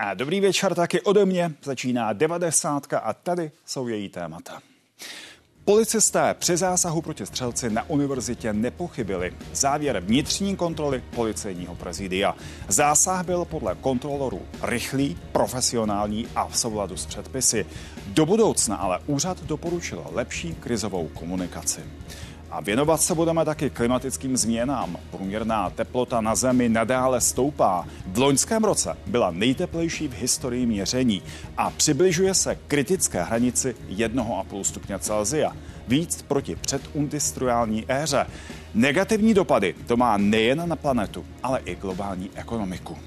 A dobrý večer taky ode mě. Začíná 90 a tady jsou její témata. Policisté při zásahu proti střelci na univerzitě nepochybili. Závěr vnitřní kontroly policejního prezidia. Zásah byl podle kontrolorů rychlý, profesionální a v souladu s předpisy. Do budoucna ale úřad doporučil lepší krizovou komunikaci. A věnovat se budeme taky klimatickým změnám. Průměrná teplota na Zemi nadále stoupá. V loňském roce byla nejteplejší v historii měření a přibližuje se kritické hranici 1,5 stupně Celsia. Víc proti předindustriální éře. Negativní dopady to má nejen na planetu, ale i globální ekonomiku.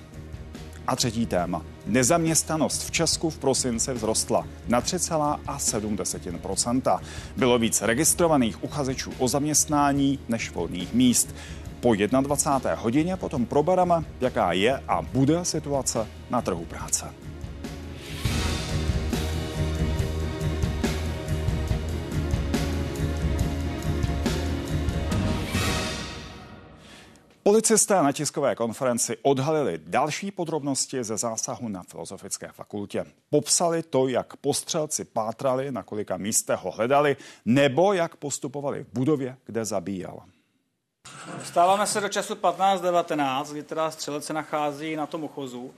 A třetí téma. Nezaměstnanost v Česku v prosinci vzrostla na 3,7% Bylo víc registrovaných uchazečů o zaměstnání než volných míst. Po 21. hodině potom probereme, jaká je a bude situace na trhu práce. Policisté na tiskové konferenci odhalili další podrobnosti ze zásahu na Filozofické fakultě. Popsali to, jak postřelci pátrali, na kolika místech ho hledali, nebo jak postupovali v budově, kde zabíjel. Stáváme se do času 15-19, kdy teda střelec se nachází na tom ochozu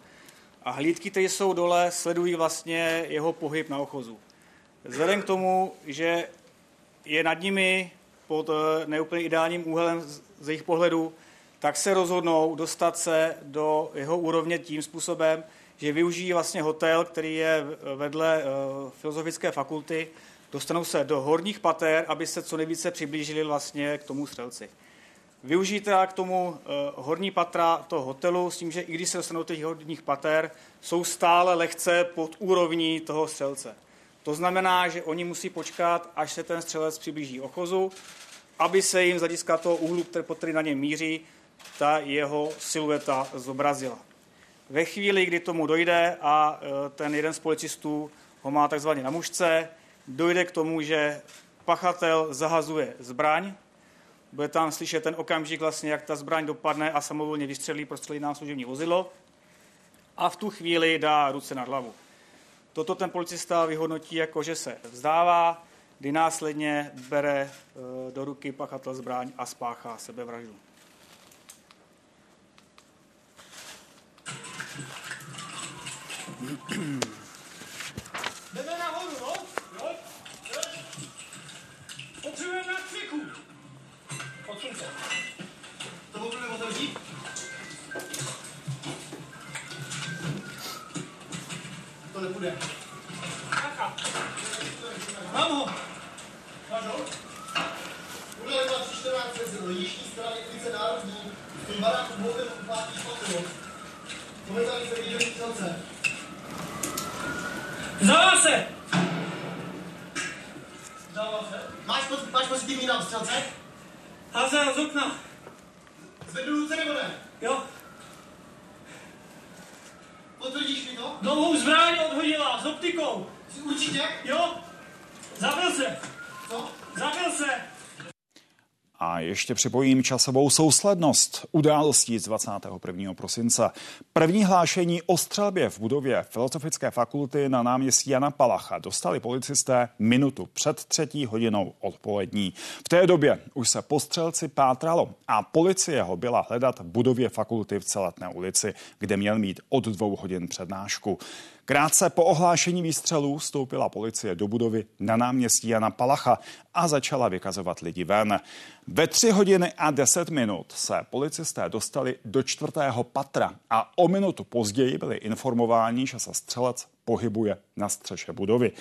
a hlídky, které jsou dole, sledují vlastně jeho pohyb na ochozu. Vzhledem k tomu, že je nad nimi pod eh, neúplně ideálním úhelem z jejich pohledu, tak se rozhodnou dostat se do jeho úrovně tím způsobem, že využijí vlastně hotel, který je vedle uh, filozofické fakulty, dostanou se do horních pater, aby se co nejvíce přiblížili vlastně k tomu střelci. Využijí teda k tomu uh, horní patra toho hotelu s tím, že i když se dostanou do těch horních pater, jsou stále lehce pod úrovní toho střelce. To znamená, že oni musí počkat, až se ten střelec přiblíží ochozu, aby se jim z hlediska toho úhlu, který, na něm míří, ta jeho silueta zobrazila. Ve chvíli, kdy tomu dojde a e, ten jeden z policistů ho má takzvaně na mužce, dojde k tomu, že pachatel zahazuje zbraň, bude tam slyšet ten okamžik, vlastně, jak ta zbraň dopadne a samovolně vystřelí, prostřelí nám služební vozidlo a v tu chvíli dá ruce nad hlavu. Toto ten policista vyhodnotí jako, že se vzdává, kdy následně bere e, do ruky pachatel zbraň a spáchá sebevraždu. Jdeme nahoru, no? Jo? Potřebujeme na křiku. Odsun se. To potřebujeme otevřít? To nebude. Kaka. Mám ho. Máš ho? Bude 2014 z jižní strany ulice Národní, v tom baráku Bohem upátí špatnou. Momentálně se viděli střelce. Zdává se! Zdává se? Máš, poz, máš pozitivní na střelce? Házel z okna. Zvednu ruce nebo ne? Jo. Potvrdíš mi to? Novou zbraň odhodila s optikou. Jsi určitě? Jo. Zabil se. Co? Zabil se. A ještě připojím časovou souslednost událostí z 21. prosince. První hlášení o střelbě v budově Filozofické fakulty na náměstí Jana Palacha dostali policisté minutu před třetí hodinou odpolední. V té době už se postřelci pátralo a policie ho byla hledat v budově fakulty v Celetné ulici, kde měl mít od dvou hodin přednášku. Krátce po ohlášení výstřelů vstoupila policie do budovy na náměstí Jana Palacha a začala vykazovat lidi ven. Ve tři hodiny a deset minut se policisté dostali do čtvrtého patra a o minutu později byli informováni, že se střelec pohybuje na střeše budovy.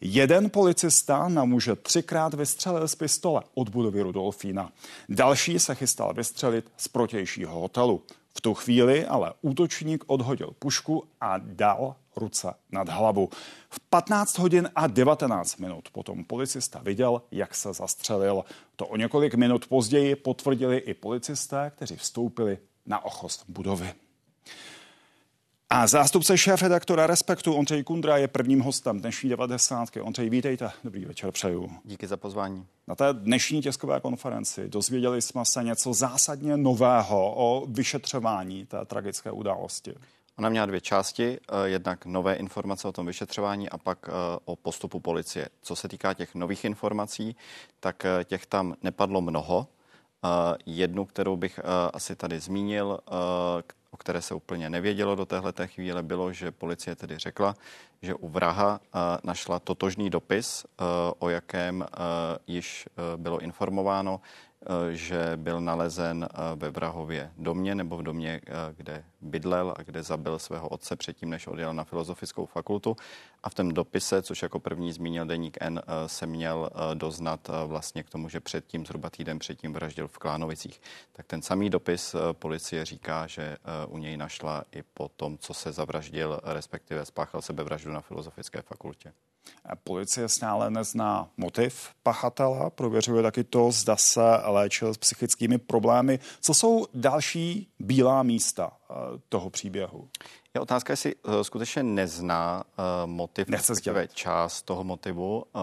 Jeden policista na muže třikrát vystřelil z pistole od budovy Rudolfína. Další se chystal vystřelit z protějšího hotelu. V tu chvíli ale útočník odhodil pušku a dal ruce nad hlavu. V 15 hodin a 19 minut potom policista viděl, jak se zastřelil. To o několik minut později potvrdili i policisté, kteří vstoupili na ochoz budovy. A zástupce šéf redaktora Respektu Ondřej Kundra je prvním hostem dnešní 90. Ondřej, vítejte. Dobrý večer, přeju. Díky za pozvání. Na té dnešní tiskové konferenci dozvěděli jsme se něco zásadně nového o vyšetřování té tragické události. Ona měla dvě části, jednak nové informace o tom vyšetřování a pak o postupu policie. Co se týká těch nových informací, tak těch tam nepadlo mnoho. Jednu, kterou bych asi tady zmínil, o které se úplně nevědělo do téhle té chvíle, bylo, že policie tedy řekla, že u vraha našla totožný dopis, o jakém již bylo informováno Eh, že byl nalezen eh, ve Vrahově domě nebo v domě, eh, kde bydlel a kde zabil svého otce předtím, než odjel na filozofickou fakultu. A v tom dopise, což jako první zmínil Deník N, se měl doznat vlastně k tomu, že předtím, zhruba týden předtím vraždil v Klánovicích. Tak ten samý dopis policie říká, že u něj našla i po tom, co se zavraždil, respektive spáchal sebevraždu na filozofické fakultě. Policie stále nezná motiv pachatela, prověřuje taky to, zda se léčil s psychickými problémy. Co jsou další bílá místa eh, toho příběhu? Je otázka, jestli uh, skutečně nezná uh, motiv, Nechce část toho motivu, uh,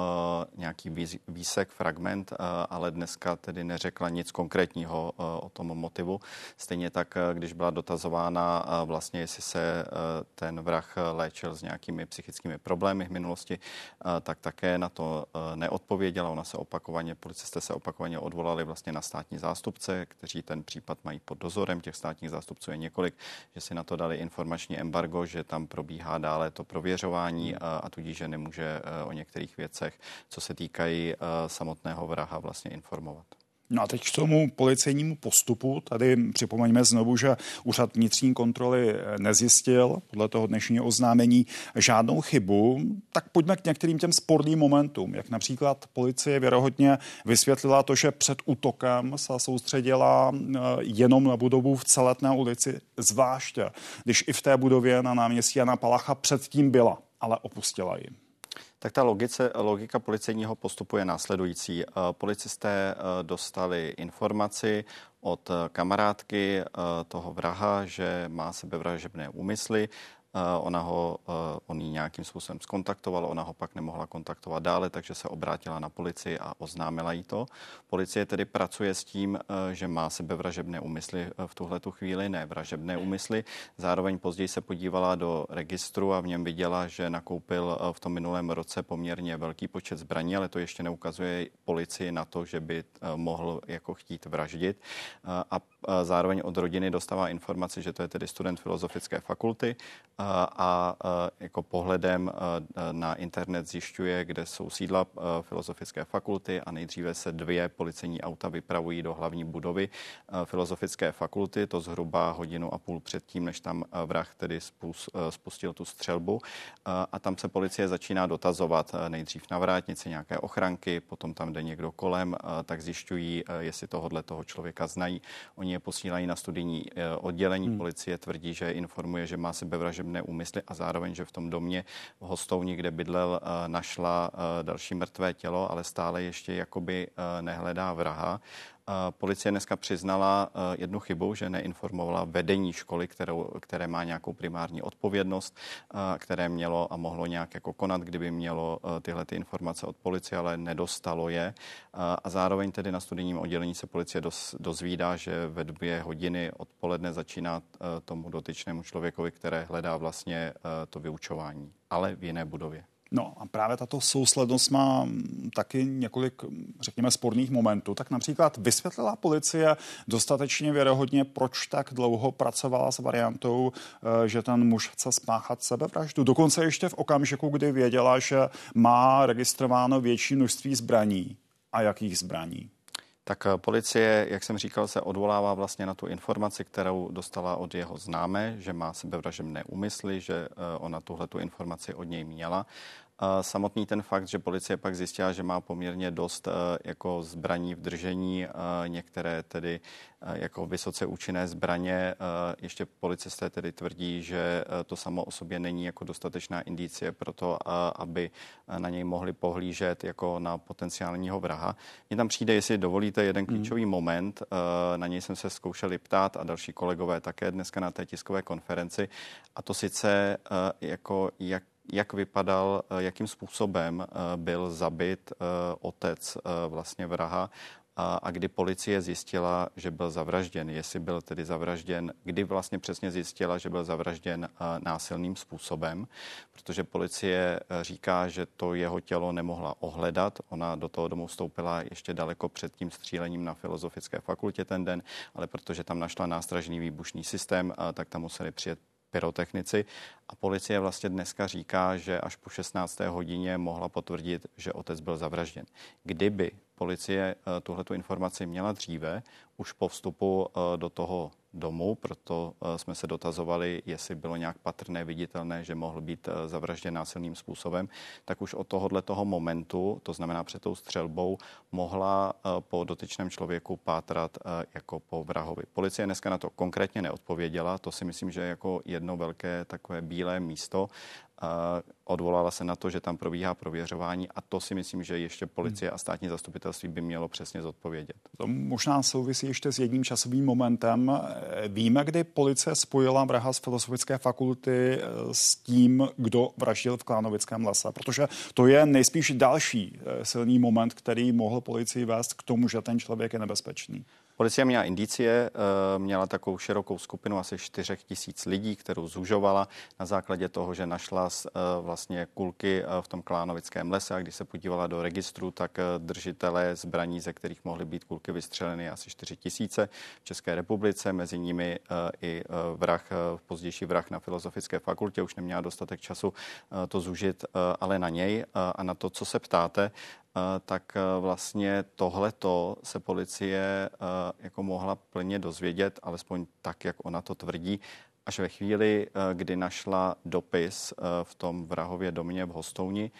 nějaký výz, výsek, fragment, uh, ale dneska tedy neřekla nic konkrétního uh, o tom motivu. Stejně tak, uh, když byla dotazována uh, vlastně, jestli se uh, ten vrah léčil s nějakými psychickými problémy v minulosti, uh, tak také na to uh, neodpověděla. Ona se opakovaně, policisté se opakovaně odvolali vlastně na státní zástupce, kteří ten případ mají pod dozorem. Těch státních zástupců je několik, že si na to dali informační embargo, že tam probíhá dále to prověřování a, a tudíž, že nemůže e, o některých věcech, co se týkají e, samotného vraha, vlastně informovat. No a teď k tomu policejnímu postupu. Tady připomeňme znovu, že úřad vnitřní kontroly eh, nezjistil podle toho dnešního oznámení žádnou chybu. Tak pojďme k některým těm sporným momentům. Jak například policie věrohodně vysvětlila to, že před útokem se soustředila eh, jenom na budovu v celetné ulici, zvláště když i v té budově na náměstí Jana Palacha předtím byla, ale opustila ji. Tak ta logice, logika policejního postupu je následující. Eh, policisté eh, dostali informaci od kamarádky eh, toho vraha, že má sebevražebné úmysly. Ona ho, on ji nějakým způsobem skontaktoval, ona ho pak nemohla kontaktovat dále, takže se obrátila na policii a oznámila jí to. Policie tedy pracuje s tím, že má sebevražebné úmysly v tuhle tu chvíli, ne vražebné úmysly. Zároveň později se podívala do registru a v něm viděla, že nakoupil v tom minulém roce poměrně velký počet zbraní, ale to ještě neukazuje policii na to, že by mohl jako chtít vraždit. A zároveň od rodiny dostává informaci, že to je tedy student filozofické fakulty a jako pohledem na internet zjišťuje, kde jsou sídla filozofické fakulty a nejdříve se dvě policejní auta vypravují do hlavní budovy filozofické fakulty, to zhruba hodinu a půl předtím, než tam vrah tedy spustil tu střelbu a tam se policie začíná dotazovat nejdřív na vrátnici nějaké ochranky, potom tam jde někdo kolem, tak zjišťují, jestli tohohle toho člověka znají. Oni je posílají na studijní oddělení. Hmm. Policie tvrdí, že informuje, že má sebevražebné úmysly a zároveň, že v tom domě v hostovní, kde bydlel, eh, našla eh, další mrtvé tělo, ale stále ještě jakoby eh, nehledá vraha. Policie dneska přiznala jednu chybu, že neinformovala vedení školy, kterou, které má nějakou primární odpovědnost, které mělo a mohlo nějak jako konat, kdyby mělo tyhle ty informace od policie, ale nedostalo je. A zároveň tedy na studijním oddělení se policie dozvídá, že ve dvě hodiny odpoledne začíná tomu dotyčnému člověkovi, které hledá vlastně to vyučování, ale v jiné budově. No a právě tato souslednost má taky několik, řekněme, sporných momentů. Tak například vysvětlila policie dostatečně věrohodně, proč tak dlouho pracovala s variantou, eh, že ten muž chce spáchat sebevraždu. Dokonce ještě v okamžiku, kdy věděla, že má registrováno větší množství zbraní. A jakých zbraní? Tak eh, policie, jak jsem říkal, se odvolává vlastně na tu informaci, kterou dostala od jeho známé, že má sebevražebné úmysly, že eh, ona tuhle tu informaci od něj měla Samotný ten fakt, že policie pak zjistila, že má poměrně dost eh, jako zbraní v držení, eh, některé tedy eh, jako vysoce účinné zbraně. Ještě policisté tedy tvrdí, že to samo o sobě není jako dostatečná indicie pro to, aby na něj mohli pohlížet jako na potenciálního vraha. Mně tam přijde, jestli dovolíte, jeden hmm. klíčový hmm. moment, na něj jsem se zkoušeli ptát a další kolegové také dneska na té tiskové konferenci, a to sice jako jak jak vypadal, eh, jakým způsobem eh, byl zabit eh, otec vlastně vraha a kdy policie zjistila, že byl zavražděn. Jestli byl tedy zavražděn, kdy vlastně přesně zjistila, že byl zavražděn násilným způsobem, protože policie říká, že to jeho tělo nemohla ohledat. Ona do toho domu vstoupila ještě daleko před tím střílením na Filozofické fakultě ten den, ale protože tam našla nástražný výbušný systém, tak tam museli přijet pyrotechnici a policie vlastně dneska říká, že až po 16. hodině mohla potvrdit, že otec byl zavražděn. Kdyby policie eh, tuhletu informaci měla dříve, už po vstupu eh, do toho domu, proto eh, jsme se dotazovali, jestli bylo nějak patrné, viditelné, že mohl být zavražděn násilným způsobem, tak už od tohohle toho momentu, to znamená před tou střelbou, mohla po dotyčném člověku pátrat jako po vrahovi. Policie dneska na to konkrétně neodpověděla, to si myslím, že je jako jedno velké takové bílé místo odvolala se na to, že tam probíhá prověřování a to si myslím, že ještě policie a státní zastupitelství by mělo přesně zodpovědět. To možná souvisí ještě s jedním časovým momentem. Víme, kdy policie spojila vraha z Filozofické fakulty eh, s tím, kdo vraždil v Klánovickém lese, protože to je nejspíš další eh, silný moment, který mohl policii vést k tomu, že ten člověk je nebezpečný. Policie měla indicie, eh, měla takovou širokou skupinu asi 4 tisíc lidí, kterou zužovala na základě toho, že našla eh, vlastně kulky eh, v tom Klánovickém lese. A když se podívala do registru, tak držitelé zbraní, ze kterých mohly být kulky vystřeleny asi 4 tisíce v České republice, mezi nimi i vrah, pozdější vrah na Filozofické fakultě, už neměla dostatek času to zužit, ale na něj. A na to, co se ptáte, tak vlastně tohleto se policie jako mohla plně dozvědět, alespoň tak, jak ona to tvrdí, až ve chvíli, kdy našla dopis v tom vrahově domě v Hostouni,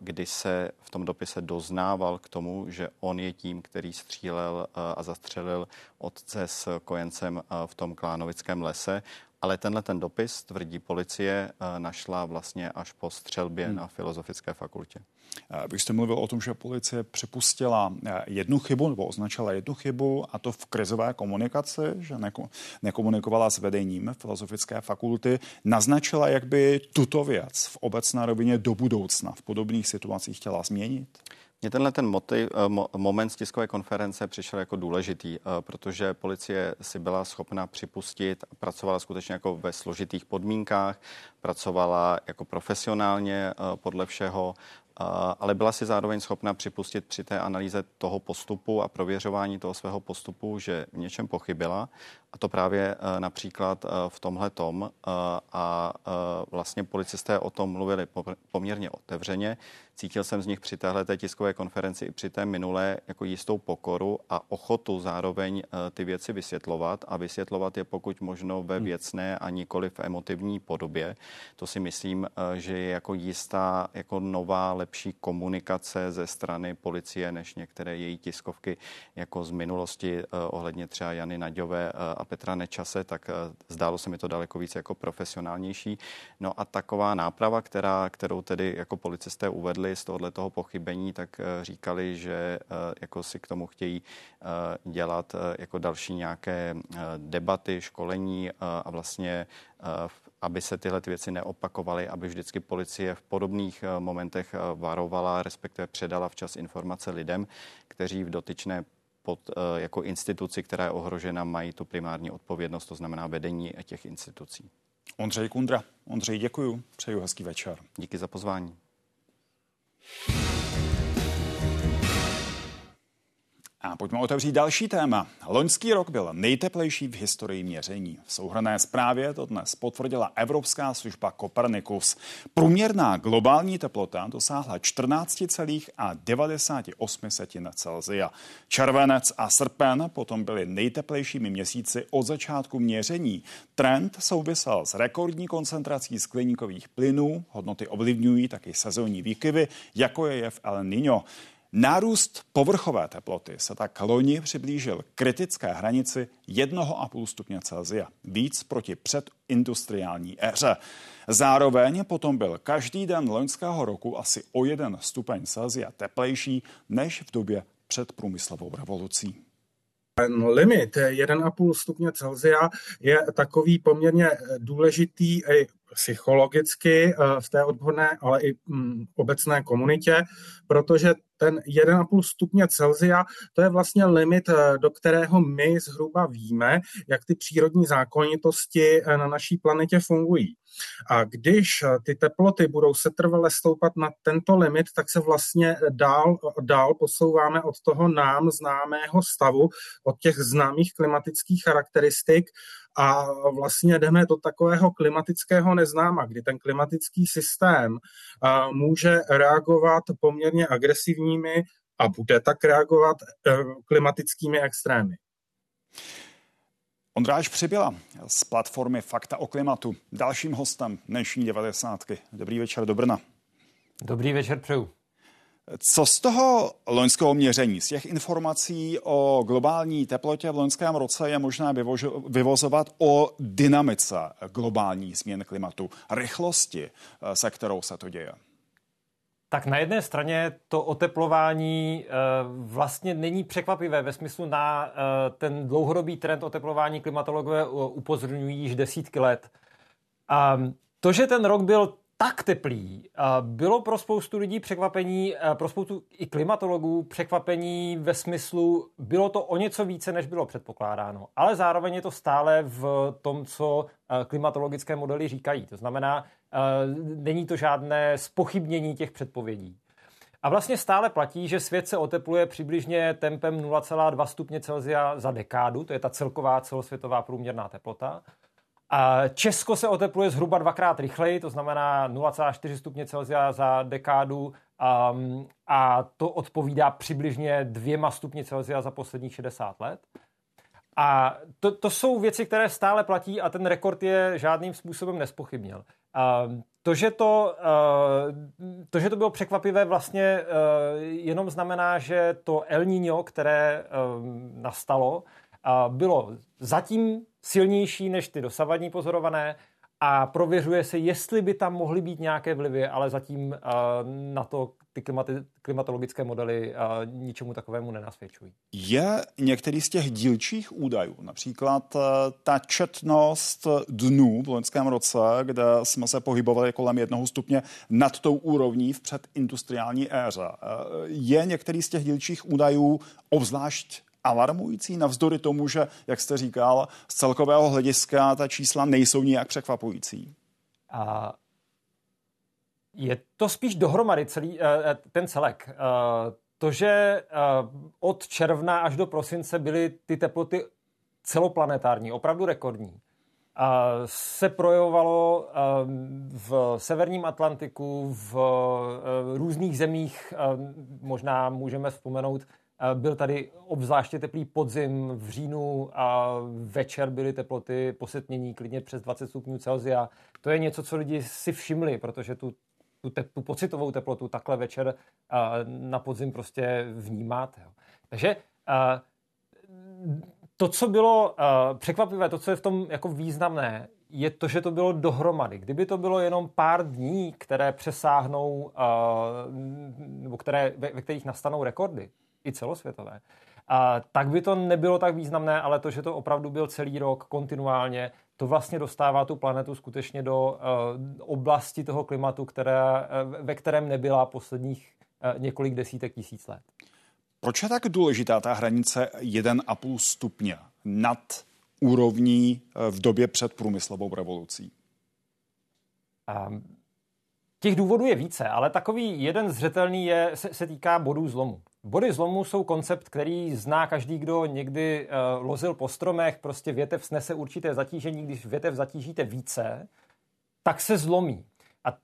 kdy se v tom dopise doznával k tomu, že on je tím, který střílel a zastřelil otce s kojencem v tom klánovickém lese ale tenhle ten dopis, tvrdí policie, eh, našla vlastně až po střelbě hmm. na Filozofické fakultě. Eh, vy jste mluvil o tom, že policie připustila eh, jednu chybu nebo označila jednu chybu a to v krizové komunikaci, že nekomunikovala s vedením Filozofické fakulty. Naznačila, jak by tuto věc v obecné rovině do budoucna v podobných situacích chtěla změnit? Mně tenhle ten motiv, eh, moment z tiskové konference přišel jako důležitý, eh, protože policie si byla schopna připustit, pracovala skutečně jako ve složitých podmínkách, pracovala jako profesionálně eh, podle všeho, ale byla si zároveň schopna připustit při té analýze toho postupu a prověřování toho svého postupu, že v něčem pochybila a to právě eh, například eh, v tomhle tom eh, a vlastně policisté o tom mluvili poměrně otevřeně. Cítil jsem z nich při téhle tiskové konferenci i při té minulé jako jistou pokoru a ochotu zároveň ty věci vysvětlovat a vysvětlovat je pokud možno ve hmm. věcné a nikoli v emotivní podobě. To si myslím, že je jako jistá jako nová lepší komunikace ze strany policie než některé její tiskovky jako z minulosti ohledně třeba Jany Naďové a Petra Nečase, tak eh, zdálo se mi to daleko víc jako profesionálnější. No a taková náprava, která, kterou tedy jako policisté uvedli z tohohle toho pochybení, tak eh, říkali, že eh, jako si k tomu chtějí dělat jako další nějaké debaty, školení a vlastně aby se tyhle ty věci neopakovaly, aby vždycky policie v podobných momentech varovala, respektive předala včas informace lidem, kteří v dotyčné pod, eh, jako instituci, která je ohrožena, mají tu primární odpovědnost, to znamená vedení těch institucí. Ondřej Kundra. Ondřej, děkuji. Přeju hezký večer. Díky za pozvání. A pojďme otevřít další téma. Loňský rok byl nejteplejší v historii měření. V souhrné zprávě to dnes potvrdila Evropská služba Copernicus. Průměrná globální teplota dosáhla 14,98 Celsia. Červenec a srpen potom byly nejteplejšími měsíci od začátku měření. Trend souvisel s rekordní koncentrací skleníkových plynů. Hodnoty ovlivňují taky sezónní výkyvy, jako je jev El Niño. Nárůst povrchové teploty se tak loni přiblížil kritické hranici 1,5 stupně Celsia, víc proti předindustriální éře. Zároveň potom byl každý den loňského roku asi o 1 stupeň Celsia teplejší než v době před průmyslovou revolucí. Ten limit 1,5 stupně Celsia je takový poměrně důležitý i psychologicky eh, v té odborné, ale i mm, obecné komunitě, protože ten 1,5 stupně Celzia, to je vlastně limit, do kterého my zhruba víme, jak ty přírodní zákonitosti na naší planetě fungují. A když ty teploty budou setrvale stoupat na tento limit, tak se vlastně dál, dál posouváme od toho nám známého stavu, od těch známých klimatických charakteristik a vlastně jdeme do takového klimatického neznáma, kdy ten klimatický systém může reagovat poměrně agresivními a bude tak reagovat e, klimatickými extrémy. Ondráž Přibyla z platformy Fakta o klimatu, dalším hostem dnešní 90. Dobrý večer do Brna. Dobrý večer přeju. Co z toho loňského měření, z těch informací o globální teplotě v loňském roce je možné vyvozovat o dynamice globální změn klimatu, rychlosti, se kterou se to děje? Tak na jedné straně to oteplování eh, vlastně není překvapivé ve smyslu na eh, ten dlouhodobý trend oteplování klimatologové upozorňují již desítky let. A to, že ten rok byl tak teplý, bylo pro spoustu lidí překvapení, pro spoustu i klimatologů překvapení ve smyslu, bylo to o něco více, než bylo předpokládáno. Ale zároveň je to stále v tom, co klimatologické modely říkají. To znamená, není to žádné spochybnění těch předpovědí. A vlastně stále platí, že svět se otepluje přibližně tempem 0,2 stupně Celsia za dekádu, to je ta celková celosvětová průměrná teplota. A Česko se otepluje zhruba dvakrát rychleji, to znamená 0,4 stupně Celsia za dekádu um, a to odpovídá přibližně dvěma stupně Celsia za posledních 60 let. A to, to jsou věci, které stále platí a ten rekord je žádným způsobem nespochybnil. Uh, to, že to, uh, to, že to bylo překvapivé, vlastně uh, jenom znamená, že to El Niño, které nastalo, bylo zatím silnější než ty dosavadní pozorované a prověřuje se, jestli by tam mohly být nějaké vlivy, ale zatím uh, na to ty klimati- klimatologické modely uh, ničemu takovému nenasvědčují. Je některý z těch dílčích údajů, například uh, ta četnost dnů v loňském roce, kde jsme se pohybovali kolem jednoho stupně nad tou úrovní v předindustriální éře, je některý z těch dílčích údajů obzvlášť alarmující, navzdory tomu, že, jak jste říkal, z celkového hlediska ta čísla nejsou nijak překvapující? A je to spíš dohromady celý, eh, eh, ten celek. Eh, to, že od června až do prosince byly ty teploty celoplanetární, opravdu rekordní, se projevovalo v severním Atlantiku, v různých zemích, možná můžeme vzpomenout byl tady obzvláště teplý podzim v říjnu a večer byly teploty posetnění klidně přes 20 stupňů Celsia. To je něco, co lidi si všimli, protože tu, tu, te, tu pocitovou teplotu takhle večer na podzim prostě vnímáte. Takže to, co bylo překvapivé, to, co je v tom jako významné, je to, že to bylo dohromady. Kdyby to bylo jenom pár dní, které přesáhnou, nebo které, ve, ve kterých nastanou rekordy, i celosvětové, a tak by to nebylo tak významné, ale to, že to opravdu byl celý rok kontinuálně, to vlastně dostává tu planetu skutečně do uh, oblasti toho klimatu, které, uh, ve kterém nebyla posledních uh, několik desítek tisíc let. Proč je tak důležitá ta hranice 1,5 stupně nad úrovní v době před průmyslovou revolucí? Um, těch důvodů je více, ale takový jeden zřetelný je, se, se týká bodů zlomu. Body zlomu jsou koncept, který zná každý, kdo někdy uh, lozil po stromech, prostě větev snese určité zatížení, když větev zatížíte více, tak se zlomí. A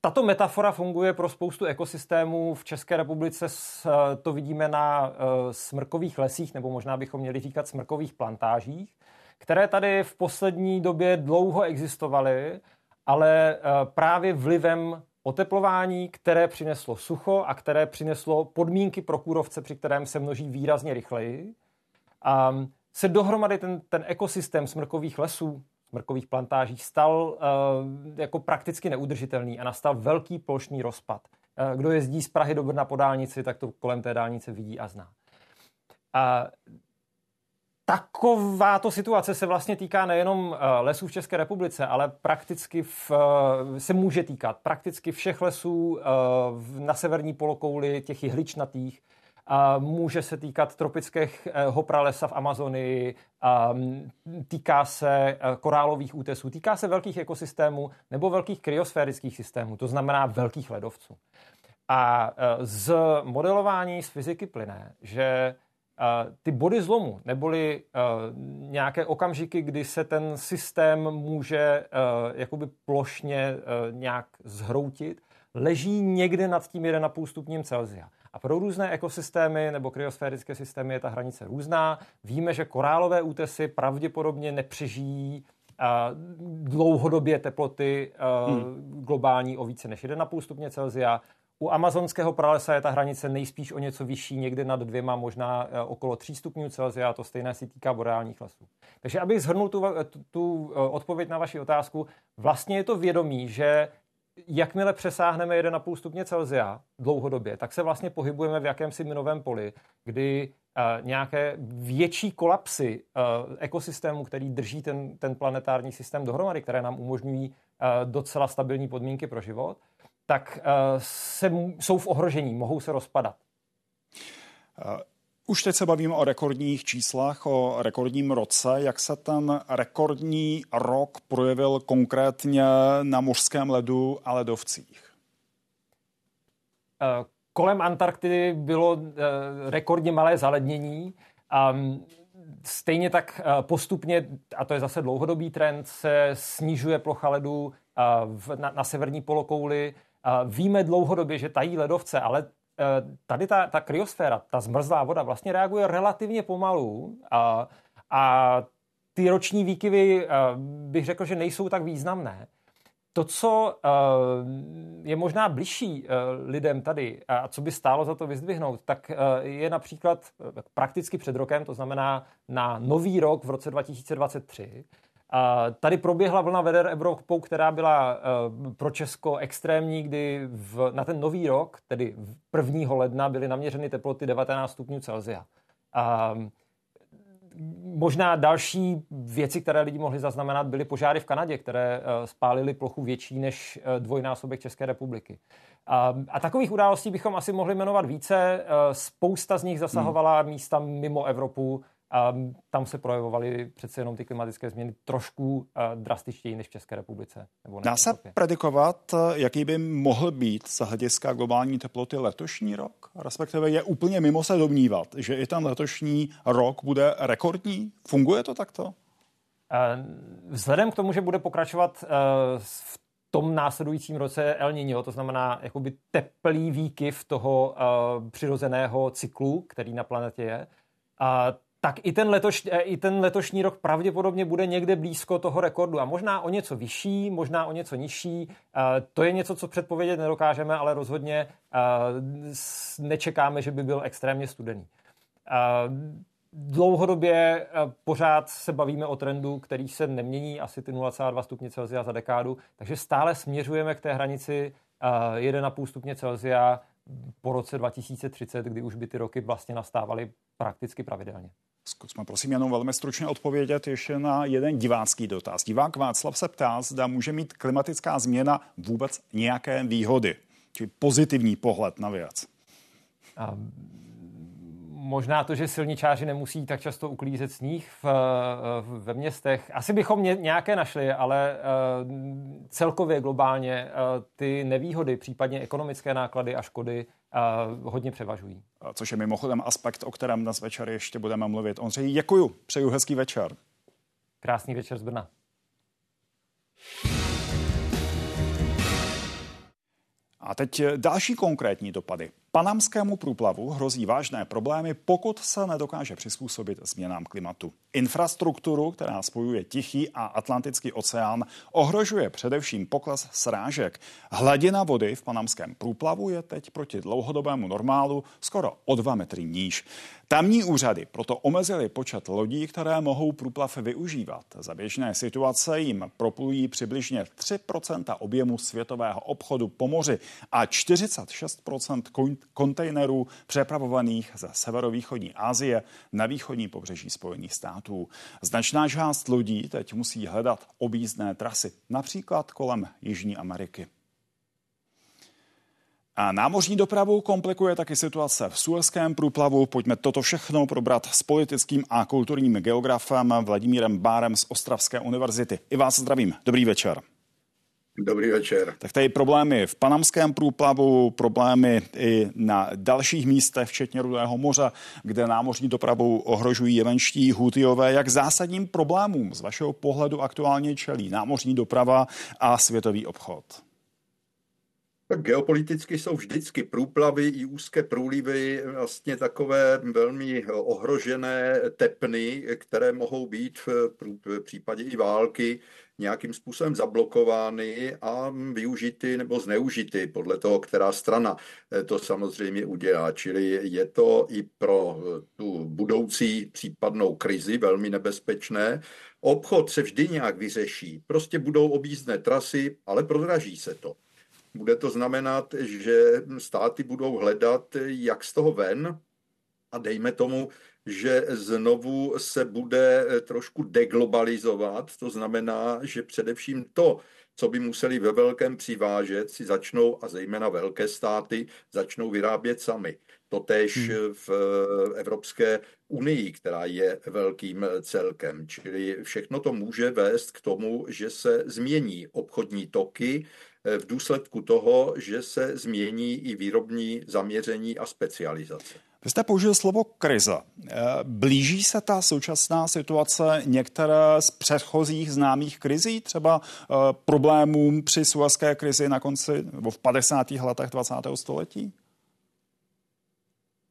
tato metafora funguje pro spoustu ekosystémů. V České republice uh, to vidíme na uh, smrkových lesích, nebo možná bychom měli říkat smrkových plantážích, které tady v poslední době dlouho existovaly, ale právě vlivem oteplování, které přineslo sucho a které přineslo podmínky pro kůrovce, při kterém se množí výrazně rychleji, a se dohromady ten, ten ekosystém smrkových lesů, smrkových plantáží stal uh, jako prakticky neudržitelný a nastal velký plošný rozpad. Uh, kdo jezdí z Prahy do Brna po dálnici, tak to kolem té dálnice vidí a zná. A Takováto situace se vlastně týká nejenom lesů v České republice, ale prakticky v, se může týkat prakticky všech lesů na severní polokouli, těch jihličnatých, může se týkat tropického pralesa v Amazonii, týká se korálových útesů, týká se velkých ekosystémů nebo velkých kryosférických systémů, to znamená velkých ledovců. A z modelování z fyziky plyne, že ty body zlomu, neboli nějaké okamžiky, kdy se ten systém může jakoby plošně nějak zhroutit, leží někde nad tím 1,5 stupněm Celsia. A pro různé ekosystémy nebo kryosférické systémy je ta hranice různá. Víme, že korálové útesy pravděpodobně nepřežijí dlouhodobě teploty hmm. globální o více než 1,5 stupně Celsia. U amazonského pralesa je ta hranice nejspíš o něco vyšší, někde nad dvěma, možná okolo 3 stupňů Celsia, to stejné si týká boreálních lesů. Takže abych zhrnul tu, tu, tu odpověď na vaši otázku, vlastně je to vědomí, že jakmile přesáhneme 1,5 stupně Celsia dlouhodobě, tak se vlastně pohybujeme v jakémsi minovém poli, kdy nějaké větší kolapsy ekosystému, který drží ten, ten planetární systém dohromady, které nám umožňují docela stabilní podmínky pro život, tak uh, se, jsou v ohrožení, mohou se rozpadat. Už teď se bavíme o rekordních číslech, o rekordním roce. Jak se ten rekordní rok projevil konkrétně na mořském ledu a ledovcích? Eh, kolem Antarktidy bylo eh, rekordně malé zalednění. A stejně tak eh, postupně, a to je zase dlouhodobý trend, se snižuje plocha ledu na, na severní polokouli. Víme dlouhodobě, že tají ledovce, ale Eh, tady ta, ta kryosféra, ta zmrzlá voda vlastně reaguje relativně pomalu a, a ty roční výkyvy eh, bych řekl, že nejsou tak významné. To, co eh, je možná bližší lidem tady a co by stálo za to vyzdvihnout, tak je například prakticky před rokem, to znamená na nový rok v roce 2023, Tady proběhla vlna veder Evropou, která byla eh, pro Česko extrémní, kdy v, na ten nový rok, tedy 1. ledna, byly naměřeny teploty 19 stupňů Celsia. A možná další věci, které lidi mohli zaznamenat, byly požáry v Kanadě, které eh, spálily plochu větší než eh, dvojnásobek České republiky. A, a takových událostí bychom asi mohli jmenovat více. Spousta z nich zasahovala hmm. místa mimo Evropu, tam se projevovaly přece jenom ty klimatické změny trošku drastičtěji než v České republice. Nebo Dá se predikovat, jaký by mohl být z hlediska globální teploty letošní rok? Respektive je úplně mimo se domnívat, že i ten letošní rok bude rekordní? Funguje to takto? Vzhledem k tomu, že bude pokračovat v tom následujícím roce El Niño, to znamená jakoby teplý výkyv toho přirozeného cyklu, který na planetě je, tak i ten, letoš, eh, i ten letošní rok pravděpodobně bude někde blízko toho rekordu a možná o něco vyšší, možná o něco nižší. Eh, to je něco, co předpovědět nedokážeme, ale rozhodně eh, nečekáme, že by byl extrémně studený. Dlouhodobě pořád se bavíme o trendu, který se nemění, asi ty 0,2 stupně Celsia za dekádu, takže stále směřujeme k té hranici 1,5 stupně Celsia po roce 2030, kdy už by ty roky vlastně nastávaly prakticky pravidelně. Zkusme prosím jenom velmi stručně odpovědět ještě na jeden divácký dotaz. Divák Václav se ptá, zda může mít klimatická změna vůbec nějaké výhody, či pozitivní pohled na věc. A možná to, že silničáři nemusí tak často uklízet sníh v, v, ve městech. Asi bychom ně, nějaké našli, ale uh, celkově globálně uh, ty nevýhody, případně ekonomické náklady a škody uh, hodně převažují. Což je mimochodem aspekt, o kterém dnes večer ještě budeme mluvit. Ondřej, děkuju, přeju hezký večer. Krásný večer z Brna. A teď další konkrétní dopady. Panamskému průplavu hrozí vážné problémy, pokud se nedokáže přizpůsobit změnám klimatu. Infrastrukturu, která spojuje Tichý a Atlantický oceán, ohrožuje především pokles srážek. Hladina vody v panamském průplavu je teď proti dlouhodobému normálu skoro o dva metry níž. Tamní úřady proto omezily počet lodí, které mohou průplav využívat. Za běžné situace jim proplují přibližně 3% objemu světového obchodu po moři a 46% koň kontejnerů přepravovaných ze severovýchodní Asie na východní pobřeží Spojených států. Značná část lodí teď musí hledat objízdné trasy, například kolem Jižní Ameriky. A námořní dopravu komplikuje taky situace v Suezském průplavu. Pojďme toto všechno probrat s politickým a kulturním geografem Vladimírem Bárem z Ostravské univerzity. I vás zdravím. Dobrý večer. Dobrý večer. Tak tady problémy v panamském průplavu, problémy i na dalších místech, včetně Rudého moře, kde námořní dopravu ohrožují jemenští hutiové. Jak zásadním problémům z vašeho pohledu aktuálně čelí námořní doprava a světový obchod? Tak geopoliticky jsou vždycky průplavy i úzké průlivy vlastně takové velmi ohrožené tepny, které mohou být v případě i války nějakým způsobem zablokovány a využity nebo zneužity podle toho, která strana to samozřejmě udělá. Čili je to i pro tu budoucí případnou krizi velmi nebezpečné. Obchod se vždy nějak vyřeší. Prostě budou objízdné trasy, ale prodraží se to. Bude to znamenat, že státy budou hledat, jak z toho ven, a dejme tomu, že znovu se bude trošku deglobalizovat. To znamená, že především to, co by museli ve velkém přivážet, si začnou, a zejména velké státy, začnou vyrábět sami. Totež hmm. v Evropské unii, která je velkým celkem. Čili všechno to může vést k tomu, že se změní obchodní toky, Eh, v důsledku toho, že se změní i výrobní zaměření a specializace. Vy jste použil slovo krize. Eh, blíží se ta současná situace některé z předchozích známých krizí, třeba eh, problémům při suezké krizi na konci nebo v 50. letech 20. století?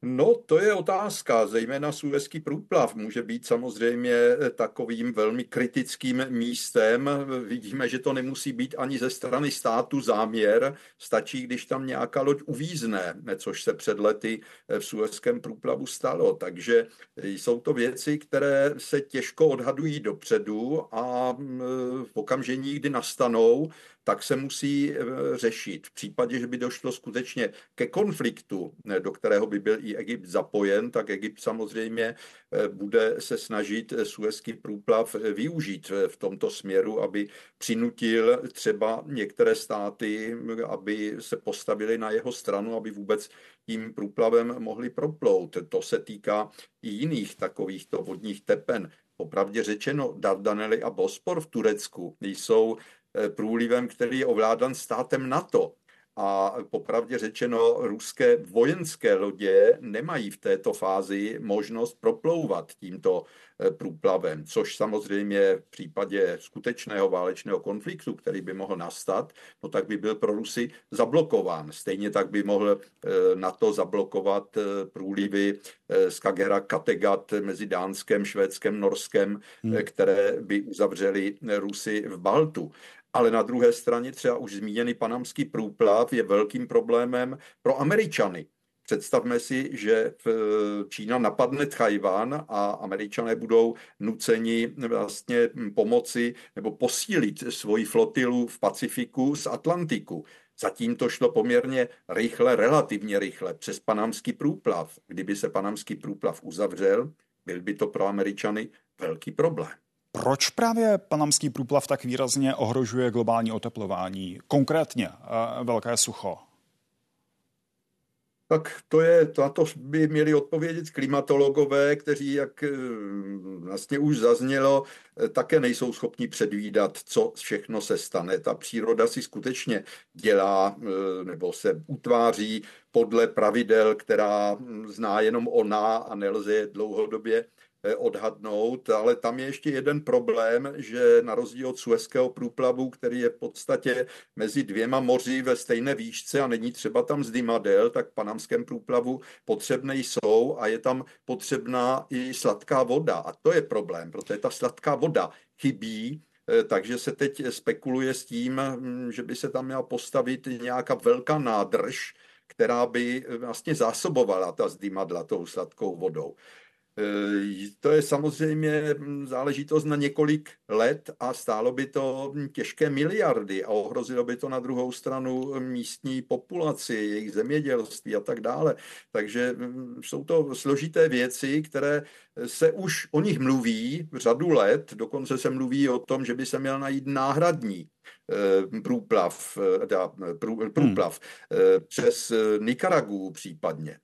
No, to je otázka. Zejména Suezký průplav může být samozřejmě takovým velmi kritickým místem. Vidíme, že to nemusí být ani ze strany státu záměr. Stačí, když tam nějaká loď uvízne, což se před lety v Suezském průplavu stalo. Takže jsou to věci, které se těžko odhadují dopředu a v okamžení, kdy nastanou, tak se musí eh, řešit. V případě, že by došlo skutečně ke konfliktu, do kterého by byl i Egypt zapojen, tak Egypt samozřejmě eh, bude se snažit eh, Suezký průplav využít v tomto směru, aby přinutil třeba některé státy, aby se postavili na jeho stranu, aby vůbec tím průplavem mohli proplout. To se týká i jiných takovýchto vodních tepen. Popravdě řečeno, Dardanely a Bospor v Turecku jsou Eh, průlivem, který je ovládan státem NATO. A popravdě řečeno, ruské vojenské lodě nemají v této fázi možnost proplouvat tímto eh, průplavem, což samozřejmě v případě skutečného válečného konfliktu, který by mohl nastat, no tak by byl pro Rusy zablokován. Stejně tak by mohl eh, NATO zablokovat průlivy z Kagera Kategat mezi Dánskem, Švédskem, Norskem, hmm. které by uzavřeli Rusy v Baltu. Ale na druhé straně třeba už zmíněný panamský průplav je velkým problémem pro Američany. Představme si, že Čína napadne Tchajván a američané budou nuceni vlastně pomoci nebo posílit svoji flotilu v Pacifiku z Atlantiku. Zatím to šlo poměrně rychle, relativně rychle, přes panamský průplav. Kdyby se panamský průplav uzavřel, byl by to pro Američany velký problém. Proč právě panamský průplav tak výrazně ohrožuje globální oteplování, konkrétně eh, velké sucho? Tak to je, na to by měli odpovědět klimatologové, kteří, jak eh, vlastně už zaznělo, eh, také nejsou schopni předvídat, co všechno se stane. Ta příroda si skutečně dělá nebo se utváří podle pravidel, která hm, zná jenom ona a nelze je dlouhodobě odhadnout, ale tam je ještě jeden problém, že na rozdíl od Suezského průplavu, který je v podstatě mezi dvěma moři ve stejné výšce a není třeba tam zdymadel, tak v panamském průplavu potřebné jsou a je tam potřebná i sladká voda. A to je problém, protože ta sladká voda chybí, eh, takže se teď spekuluje s tím, hm, že by se tam měla postavit nějaká velká nádrž, která by vlastně zásobovala ta zdymadla tou sladkou vodou. Eh, to je samozřejmě hm, záležitost na několik let a stálo by to hm, těžké miliardy a ohrozilo by to na druhou stranu místní populaci, jejich zemědělství a tak dále. Takže hm, jsou to složité věci, které se už o nich mluví řadu let, dokonce se mluví o tom, že by se měl najít náhradní eh, průplav, eh, průplav přes Nikaragu případně.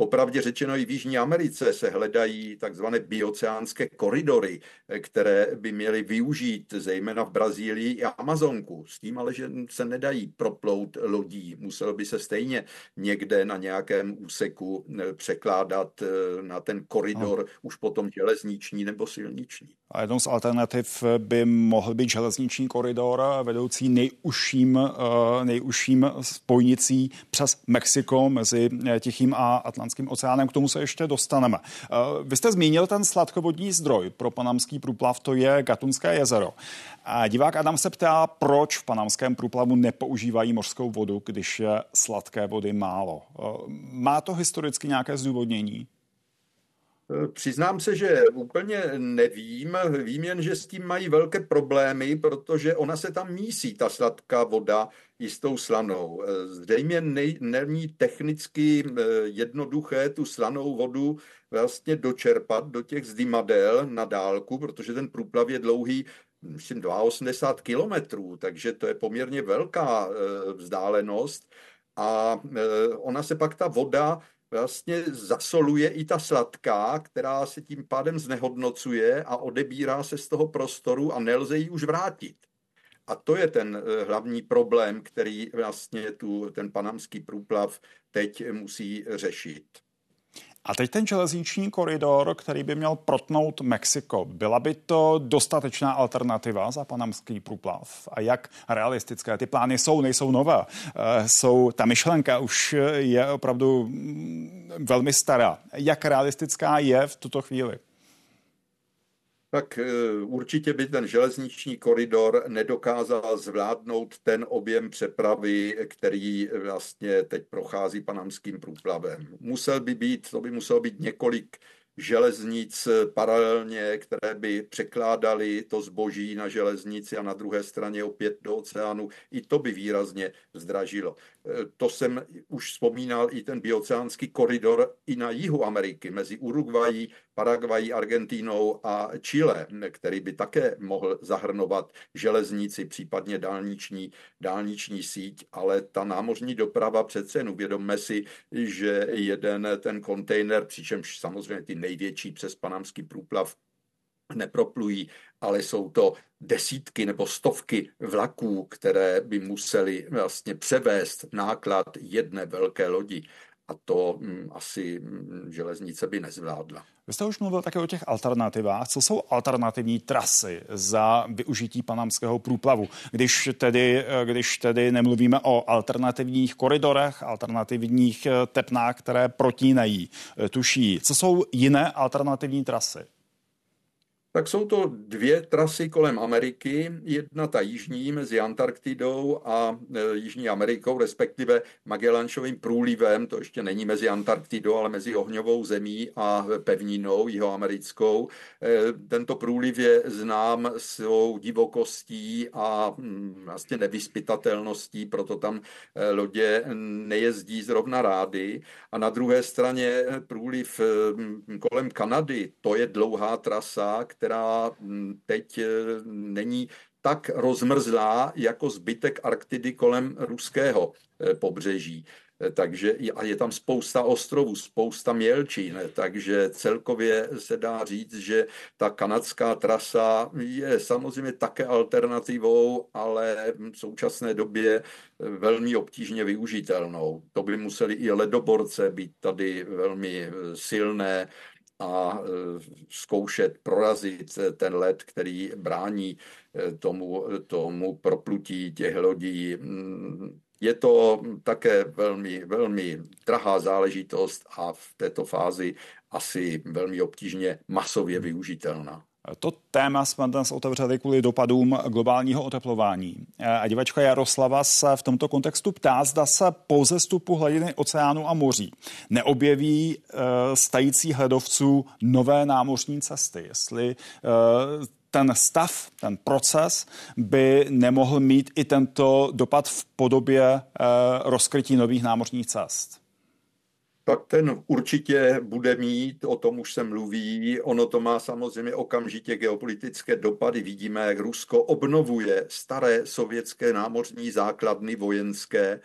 Popravdě řečeno i v Jižní Americe se hledají takzvané bioceánské koridory, které by měly využít zejména v Brazílii a Amazonku. S tím ale, že se nedají proplout lodí. Muselo by se stejně někde na nějakém úseku eh, překládat eh, na ten koridor, no. už potom železniční nebo silniční. A jednou z alternativ by mohl být železniční koridor vedoucí nejužším, eh, nejužším spojnicí přes Mexiko mezi Tichým a Atlantským oceánem. K tomu se ještě dostaneme. Eh, vy jste zmínil ten sladkovodní zdroj pro panamský průplav, to je Gatunské jezero. A divák Adam se ptá, proč v panamském průplavu nepoužívají mořskou vodu, když je sladké vody málo. Eh, má to historicky nějaké zdůvodnění? Přiznám se, že úplně nevím. Vím jen, že s tím mají velké problémy, protože ona se tam mísí, ta sladká voda, jistou slanou. Zřejmě není technicky eh, jednoduché tu slanou vodu vlastně dočerpat do těch zdymadel na dálku, protože ten průplav je dlouhý myslím 82 kilometrů, takže to je poměrně velká eh, vzdálenost. A eh, ona se pak ta voda vlastně zasoluje i ta sladká, která se tím pádem znehodnocuje a odebírá se z toho prostoru a nelze ji už vrátit. A to je ten eh, hlavní problém, který vlastně tu, ten panamský průplav teď musí řešit. A teď ten železniční koridor, který by měl protnout Mexiko, byla by to dostatečná alternativa za panamský průplav? A jak realistické ty plány jsou, nejsou nové? Eh, jsou, ta myšlenka už je opravdu mm, velmi stará. Jak realistická je v tuto chvíli? Tak eh, určitě by ten železniční koridor nedokázal zvládnout ten objem přepravy, který vlastně teď prochází panamským průplavem. Musel by být, to by muselo být několik železnic paralelně, které by překládaly to zboží na železnici a na druhé straně opět do oceánu. I to by výrazně zdražilo. E, to jsem už vzpomínal i ten bioceánský koridor i na jihu Ameriky, mezi Uruguají, Paraguají, Argentínou a Chile, který by také mohl zahrnovat železnici, případně dálniční, dálniční síť, ale ta námořní doprava přece jen uvědomme si, že jeden ten kontejner, přičemž samozřejmě ty největší přes panamský průplav neproplují, ale jsou to desítky nebo stovky vlaků, které by museli vlastně převést náklad jedné velké lodi. A to hm, asi hm, železnice by nezvládla. Vy jste už mluvil také o těch alternativách. Co jsou alternativní trasy za využití panamského průplavu? Když tedy, když tedy nemluvíme o alternativních koridorech, alternativních eh, tepnách, které protínají, eh, tuší. Co jsou jiné alternativní trasy? Tak jsou to dvě trasy kolem Ameriky. Jedna ta jižní mezi Antarktidou a e, Jižní Amerikou, respektive Magellanšovým průlivem, to ještě není mezi Antarktidou, ale mezi ohňovou zemí a pevninou jihoamerickou. E, tento průliv je znám svou divokostí a mm, vlastně nevyspytatelností, proto tam e, lodě nejezdí zrovna rády. A na druhé straně průliv kolem Kanady, to je dlouhá trasa, která mm, teď eh, není tak rozmrzlá jako zbytek Arktidy kolem ruského eh, pobřeží. Eh, takže a je tam spousta ostrovů, spousta mělčin, takže celkově se dá říct, že ta kanadská trasa je samozřejmě také alternativou, ale v současné době velmi obtížně využitelnou. To by museli i ledoborce být tady velmi silné, a e, zkoušet prorazit ten led, který brání e, tomu, tomu proplutí těch lodí. Mm, je to také velmi, velmi drahá záležitost a v této fázi asi velmi obtížně masově využitelná. To téma jsme dnes otevřeli kvůli dopadům globálního oteplování. A divačka Jaroslava se v tomto kontextu ptá, zda se po zestupu hladiny oceánu a moří neobjeví e, stající hledovců nové námořní cesty. Jestli e, ten stav, ten proces by nemohl mít i tento dopad v podobě e, rozkrytí nových námořních cest tak ten určitě bude mít, o tom už se mluví. Ono to má samozřejmě okamžitě geopolitické dopady. Vidíme, jak Rusko obnovuje staré sovětské námořní základny vojenské,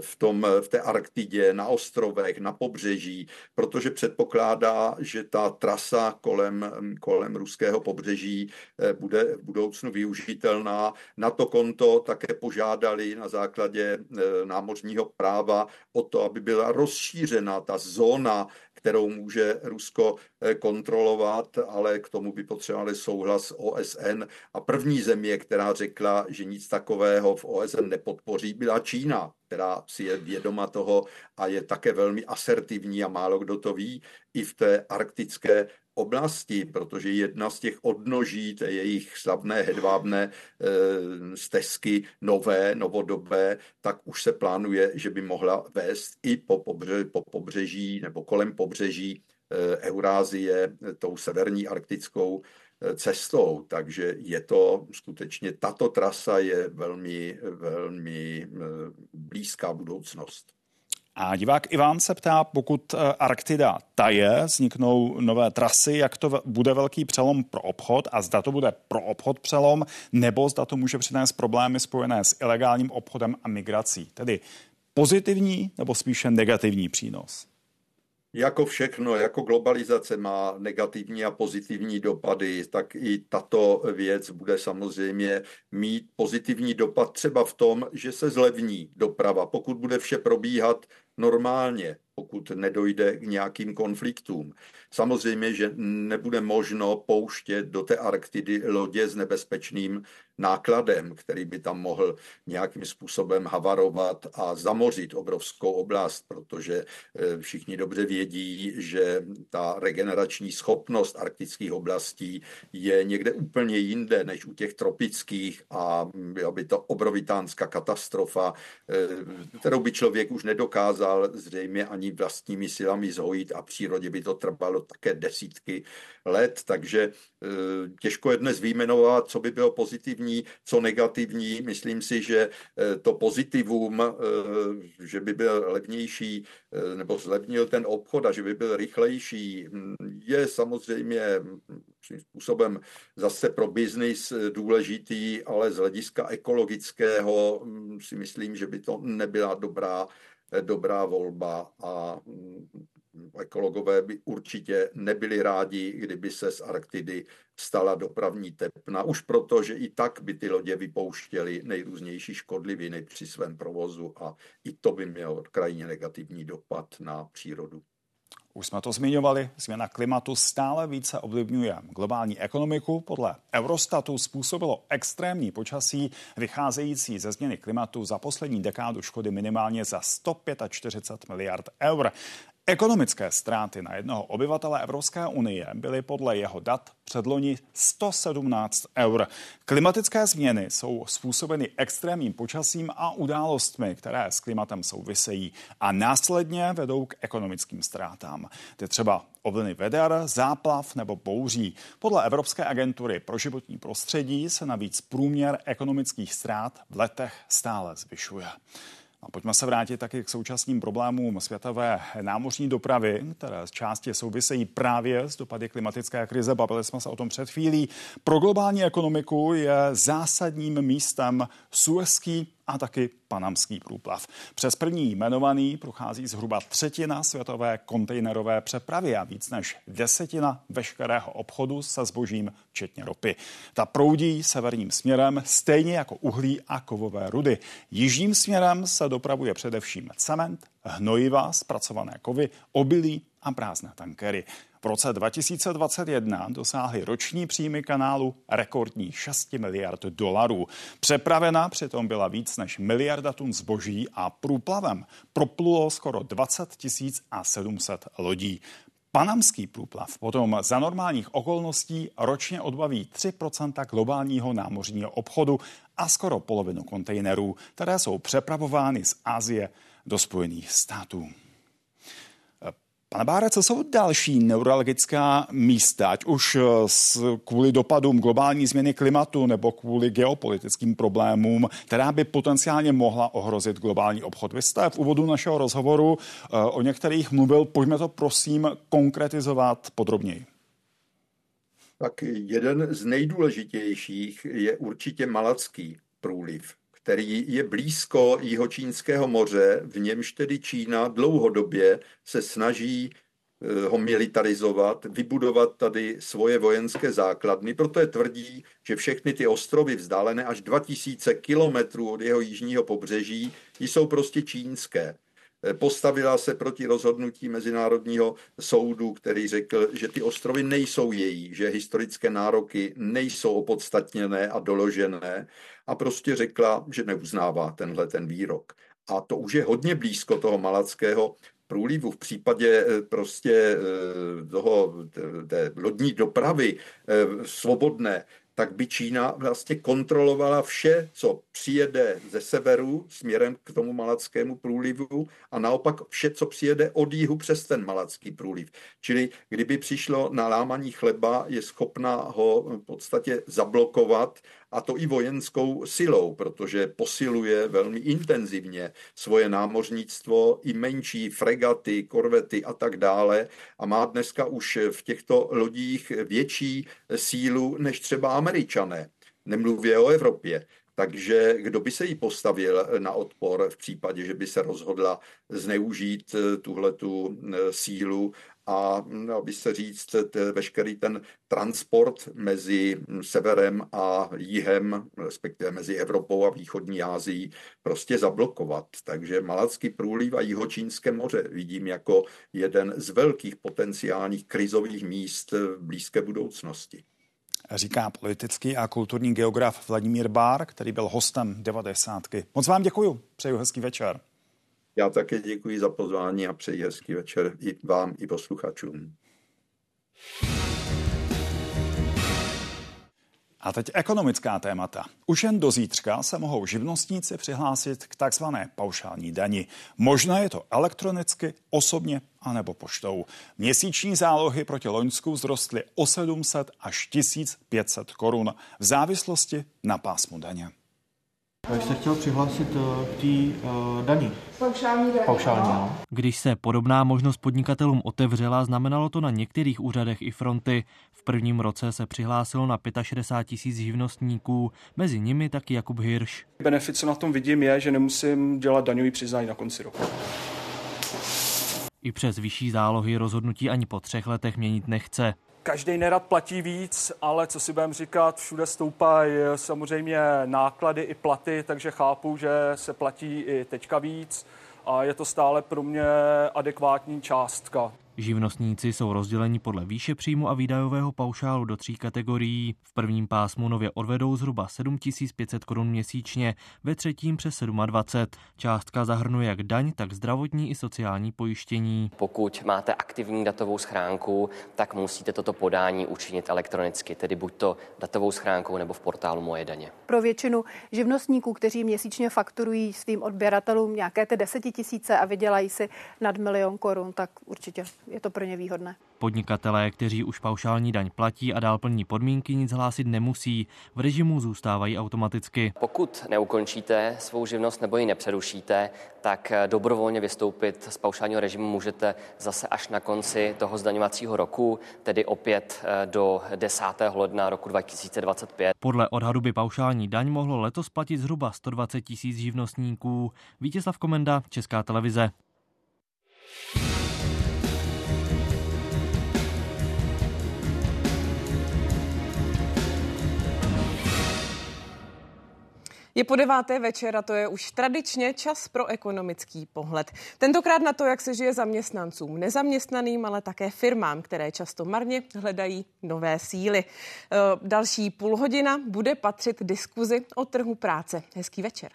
v, tom, v té Arktidě, na ostrovech, na pobřeží, protože předpokládá, že ta trasa kolem, kolem ruského pobřeží eh, bude v budoucnu využitelná. Na to konto také požádali na základě eh, námořního práva o to, aby byla rozšířena ta zóna kterou může Rusko eh, kontrolovat, ale k tomu by potřebovali souhlas OSN. A první země, která řekla, že nic takového v OSN nepodpoří, byla Čína, která si je vědoma toho a je také velmi asertivní a málo kdo to ví i v té arktické oblasti, protože jedna z těch odnoží té jejich slavné hedvábné e, stezky, nové, novodobé, tak už se plánuje, že by mohla vést i po, pobře, po pobřeží nebo kolem pobřeží e, Eurázie, tou severní arktickou cestou. Takže je to skutečně, tato trasa je velmi, velmi blízká budoucnost. A divák Ivan se ptá, pokud eh, Arktida taje, vzniknou nové trasy, jak to bude velký přelom pro obchod a zda to bude pro obchod přelom, nebo zda to může přinést problémy spojené s ilegálním obchodem a migrací. Tedy pozitivní nebo spíše negativní přínos? Jako všechno, jako globalizace má negativní a pozitivní dopady, tak i tato věc bude samozřejmě mít pozitivní dopad třeba v tom, že se zlevní doprava. Pokud bude vše probíhat normálně, pokud nedojde k nějakým konfliktům. Samozřejmě, že nebude možno pouštět do té Arktidy lodě s nebezpečným nákladem, který by tam mohl nějakým způsobem havarovat a zamořit obrovskou oblast, protože eh, všichni dobře vědí, že ta regenerační schopnost arktických oblastí je někde úplně jinde než u těch tropických a byla by to obrovitánská katastrofa, eh, kterou by člověk už nedokázal zřejmě ani vlastními silami zhojit a přírodě by to trvalo také desítky let, takže eh, těžko je dnes vyjmenovat, co by bylo pozitivní, co negativní. Myslím si, že eh, to pozitivum, eh, že by byl levnější nebo zlevnil ten obchod a že by byl rychlejší, hm, je samozřejmě svým způsobem zase pro biznis důležitý, ale z hlediska ekologického hm, si myslím, že by to nebyla dobrá dobrá volba a hm, ekologové by určitě nebyli rádi, kdyby se z Arktidy stala dopravní tepna, už proto, že i tak by ty lodě vypouštěly nejrůznější škodliviny při svém provozu a i to by mělo krajně negativní dopad na přírodu. Už jsme to zmiňovali, změna klimatu stále více ovlivňuje globální ekonomiku. Podle Eurostatu způsobilo extrémní počasí vycházející ze změny klimatu za poslední dekádu škody minimálně za 145 miliard eur. Ekonomické ztráty na jednoho obyvatele Evropské unie byly podle jeho dat předloni 117 eur. Klimatické změny jsou způsobeny extrémním počasím a událostmi, které s klimatem souvisejí a následně vedou k ekonomickým ztrátám. Ty třeba ovliny veder, záplav nebo bouří. Podle Evropské agentury pro životní prostředí se navíc průměr ekonomických ztrát v letech stále zvyšuje. A pojďme se vrátit taky k současným problémům světové námořní dopravy, které z části souvisejí právě s dopady klimatické krize. Bavili jsme se o tom před chvílí. Pro globální ekonomiku je zásadním místem Suezký a taky panamský průplav. Přes první jmenovaný prochází zhruba třetina světové kontejnerové přepravy a víc než desetina veškerého obchodu se zbožím, včetně ropy. Ta proudí severním směrem stejně jako uhlí a kovové rudy. Jižním směrem se dopravuje především cement, hnojiva, zpracované kovy, obilí a prázdné tankery. V roce 2021 dosáhly roční příjmy kanálu rekordní 6 miliard dolarů. Přepravena přitom byla víc než miliarda tun zboží a průplavem proplulo skoro 20 tisíc a 700 lodí. Panamský průplav potom za normálních okolností ročně odbaví 3% globálního námořního obchodu a skoro polovinu kontejnerů, které jsou přepravovány z Asie do Spojených států. Pane Báre, co jsou další neurologická místa, ať už eh, kvůli dopadům globální změny klimatu nebo kvůli geopolitickým problémům, která by potenciálně mohla ohrozit globální obchod? Vy jste v úvodu našeho rozhovoru eh, o některých mluvil, pojďme to prosím konkretizovat podrobněji. Tak jeden z nejdůležitějších je určitě Malacký průliv který je blízko Jihočínského moře, v němž tedy Čína dlouhodobě se snaží eh, ho militarizovat, vybudovat tady svoje vojenské základny. Proto je tvrdí, že všechny ty ostrovy vzdálené až 2000 kilometrů od jeho jižního pobřeží jsou prostě čínské. Eh, postavila se proti rozhodnutí Mezinárodního soudu, který řekl, že ty ostrovy nejsou její, že historické nároky nejsou opodstatněné a doložené a prostě řekla, že neuznává tenhle ten výrok. A to už je hodně blízko toho malackého průlivu. V případě eh, prostě eh, toho, té lodní dopravy svobodné, tak by Čína vlastně kontrolovala vše, co přijede ze severu směrem k tomu malackému průlivu a naopak vše, co přijede od jihu přes ten malacký průliv. Čili kdyby přišlo na lámaní chleba, je schopna ho v podstatě zablokovat a to i vojenskou silou, protože posiluje velmi intenzivně svoje námořnictvo, i menší fregaty, korvety a tak dále a má dneska už v těchto lodích větší sílu než třeba američané. Nemluvě o Evropě. Takže kdo by se jí postavil na odpor v případě, že by se rozhodla zneužít tuhletu sílu a no, by se říct, veškerý ten transport mezi severem a jihem, respektive mezi Evropou a východní Ázií, prostě zablokovat. Takže Malacký průliv a Jihočínské moře vidím jako jeden z velkých potenciálních krizových míst v blízké budoucnosti. Říká politický a kulturní geograf Vladimír Bár, který byl hostem 90. Moc vám děkuji, přeju hezký večer. Já také děkuji za pozvání a přeji hezký večer i vám, i posluchačům. A teď ekonomická témata. Už jen do zítřka se mohou živnostníci přihlásit k takzvané paušální dani. Možná je to elektronicky, osobně anebo poštou. Měsíční zálohy proti Loňsku vzrostly o 700 až 1500 korun v závislosti na pásmu daně. Jak se chtěl přihlásit eh, k té uh, daní. Paušální daní. Paušální, no. Když se podobná možnost podnikatelům otevřela, znamenalo to na některých úřadech i fronty. V prvním roce se přihlásilo na 65 tisíc živnostníků, mezi nimi taky Jakub Hirš. Benefit, co na tom vidím, je, že nemusím dělat daňový přiznání na konci roku. I přes vyšší zálohy rozhodnutí ani po třech letech měnit nechce. Každý nerad platí víc, ale co si budeme říkat, všude stoupají samozřejmě náklady i platy, takže chápu, že se platí i teďka víc a je to stále pro mě adekvátní částka. Živnostníci jsou rozděleni podle výše příjmu a výdajového paušálu do tří kategorií. V prvním pásmu nově odvedou zhruba 7500 korun měsíčně, ve třetím přes 27. Částka zahrnuje jak daň, tak zdravotní i sociální pojištění. Pokud máte aktivní datovou schránku, tak musíte toto podání učinit elektronicky, tedy buď to datovou schránkou nebo v portálu Moje daně. Pro většinu živnostníků, kteří měsíčně fakturují svým odběratelům nějaké ty desetitisíce a vydělají si nad milion korun, tak určitě je to pro ně výhodné. Podnikatelé, kteří už paušální daň platí a dál plní podmínky, nic hlásit nemusí. V režimu zůstávají automaticky. Pokud neukončíte svou živnost nebo ji nepřerušíte, tak dobrovolně vystoupit z paušálního režimu můžete zase až na konci toho zdaňovacího roku, tedy opět eh, do 10. ledna roku 2025. Podle odhadu by paušální daň mohlo letos platit zhruba 120 tisíc živnostníků. Vítězslav Komenda, Česká televize. Je po deváté večer a to je už tradičně čas pro ekonomický pohled. Tentokrát na to, jak se žije zaměstnancům, nezaměstnaným, ale také firmám, které často marně hledají nové síly. E, další půl hodina bude patřit diskuzi o trhu práce. Hezký večer.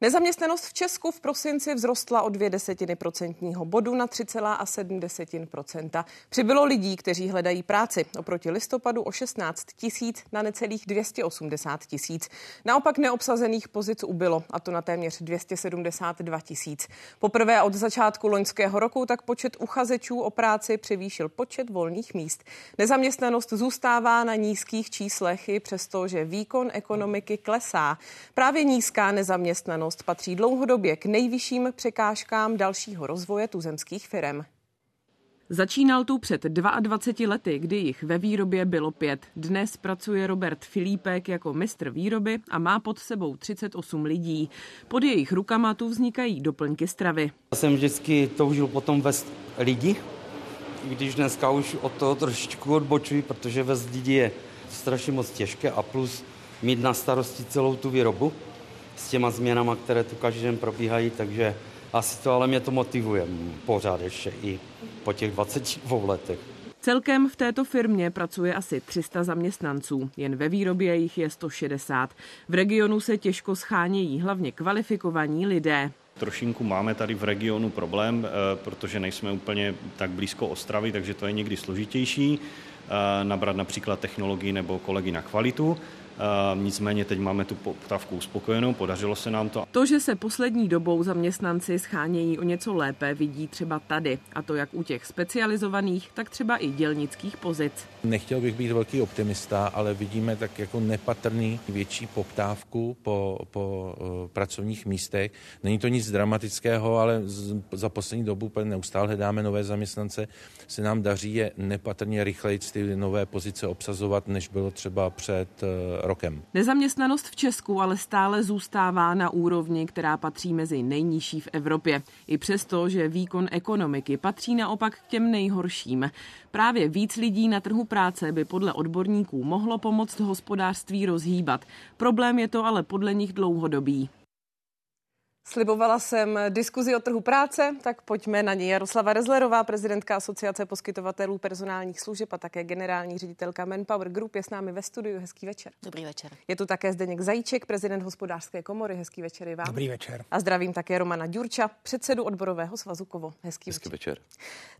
Nezaměstnanost v Česku v prosinci vzrostla o dvě desetiny procentního bodu na 3,7 procenta. Přibylo lidí, kteří hledají práci. Oproti listopadu o 16 tisíc na necelých 280 tisíc. Naopak neobsazených pozic ubylo, a to na téměř 272 tisíc. Poprvé od začátku loňského roku tak počet uchazečů o práci převýšil počet volných míst. Nezaměstnanost zůstává na nízkých číslech i přesto, že výkon ekonomiky klesá. Právě nízká nezaměstnanost nezaměstnanost patří dlouhodobě k nejvyšším překážkám dalšího rozvoje tuzemských firm. Začínal tu před 22 lety, kdy jich ve výrobě bylo pět. Dnes pracuje Robert Filipek jako mistr výroby a má pod sebou 38 lidí. Pod jejich rukama tu vznikají doplňky stravy. Já jsem vždycky toužil potom vést lidi, i když dneska už od toho trošičku odbočuji, protože vést lidi je strašně moc těžké a plus mít na starosti celou tu výrobu s těma změnama, které tu každý den probíhají, takže asi to, ale mě to motivuje pořád ještě i po těch 22 letech. Celkem v této firmě pracuje asi 300 zaměstnanců, jen ve výrobě jich je 160. V regionu se těžko schánějí hlavně kvalifikovaní lidé. Trošinku máme tady v regionu problém, eh, protože nejsme úplně tak blízko Ostravy, takže to je někdy složitější eh, nabrat například technologii nebo kolegy na kvalitu. Uh, nicméně teď máme tu poptávku uspokojenou, podařilo se nám to. To, že se poslední dobou zaměstnanci schánějí o něco lépe, vidí třeba tady. A to jak u těch specializovaných, tak třeba i dělnických pozic. Nechtěl bych být velký optimista, ale vidíme tak jako nepatrný větší poptávku po, po uh, pracovních místech. Není to nic dramatického, ale za poslední dobu neustále hledáme nové zaměstnance. Se nám daří je nepatrně rychleji ty nové pozice obsazovat, než bylo třeba před uh, rokem. Nezaměstnanost v Česku ale stále zůstává na úrovni, která patří mezi nejnižší v Evropě. I přesto, že výkon ekonomiky patří naopak k těm nejhorším. Právě víc lidí na trhu práce by podle odborníků mohlo pomoct hospodářství rozhýbat. Problém je to ale podle nich dlouhodobý. Slibovala jsem diskuzi o trhu práce, tak pojďme na ní. Jaroslava Rezlerová, prezidentka Asociace poskytovatelů personálních služeb a také generální ředitelka Manpower Group je s námi ve studiu. Hezký večer. Dobrý večer. Je tu také Zdeněk Zajíček, prezident hospodářské komory. Hezký večer i vám. Dobrý večer. A zdravím také Romana Ďurča, předsedu odborového svazu Kovo. Hezký, Hezký večer. večer.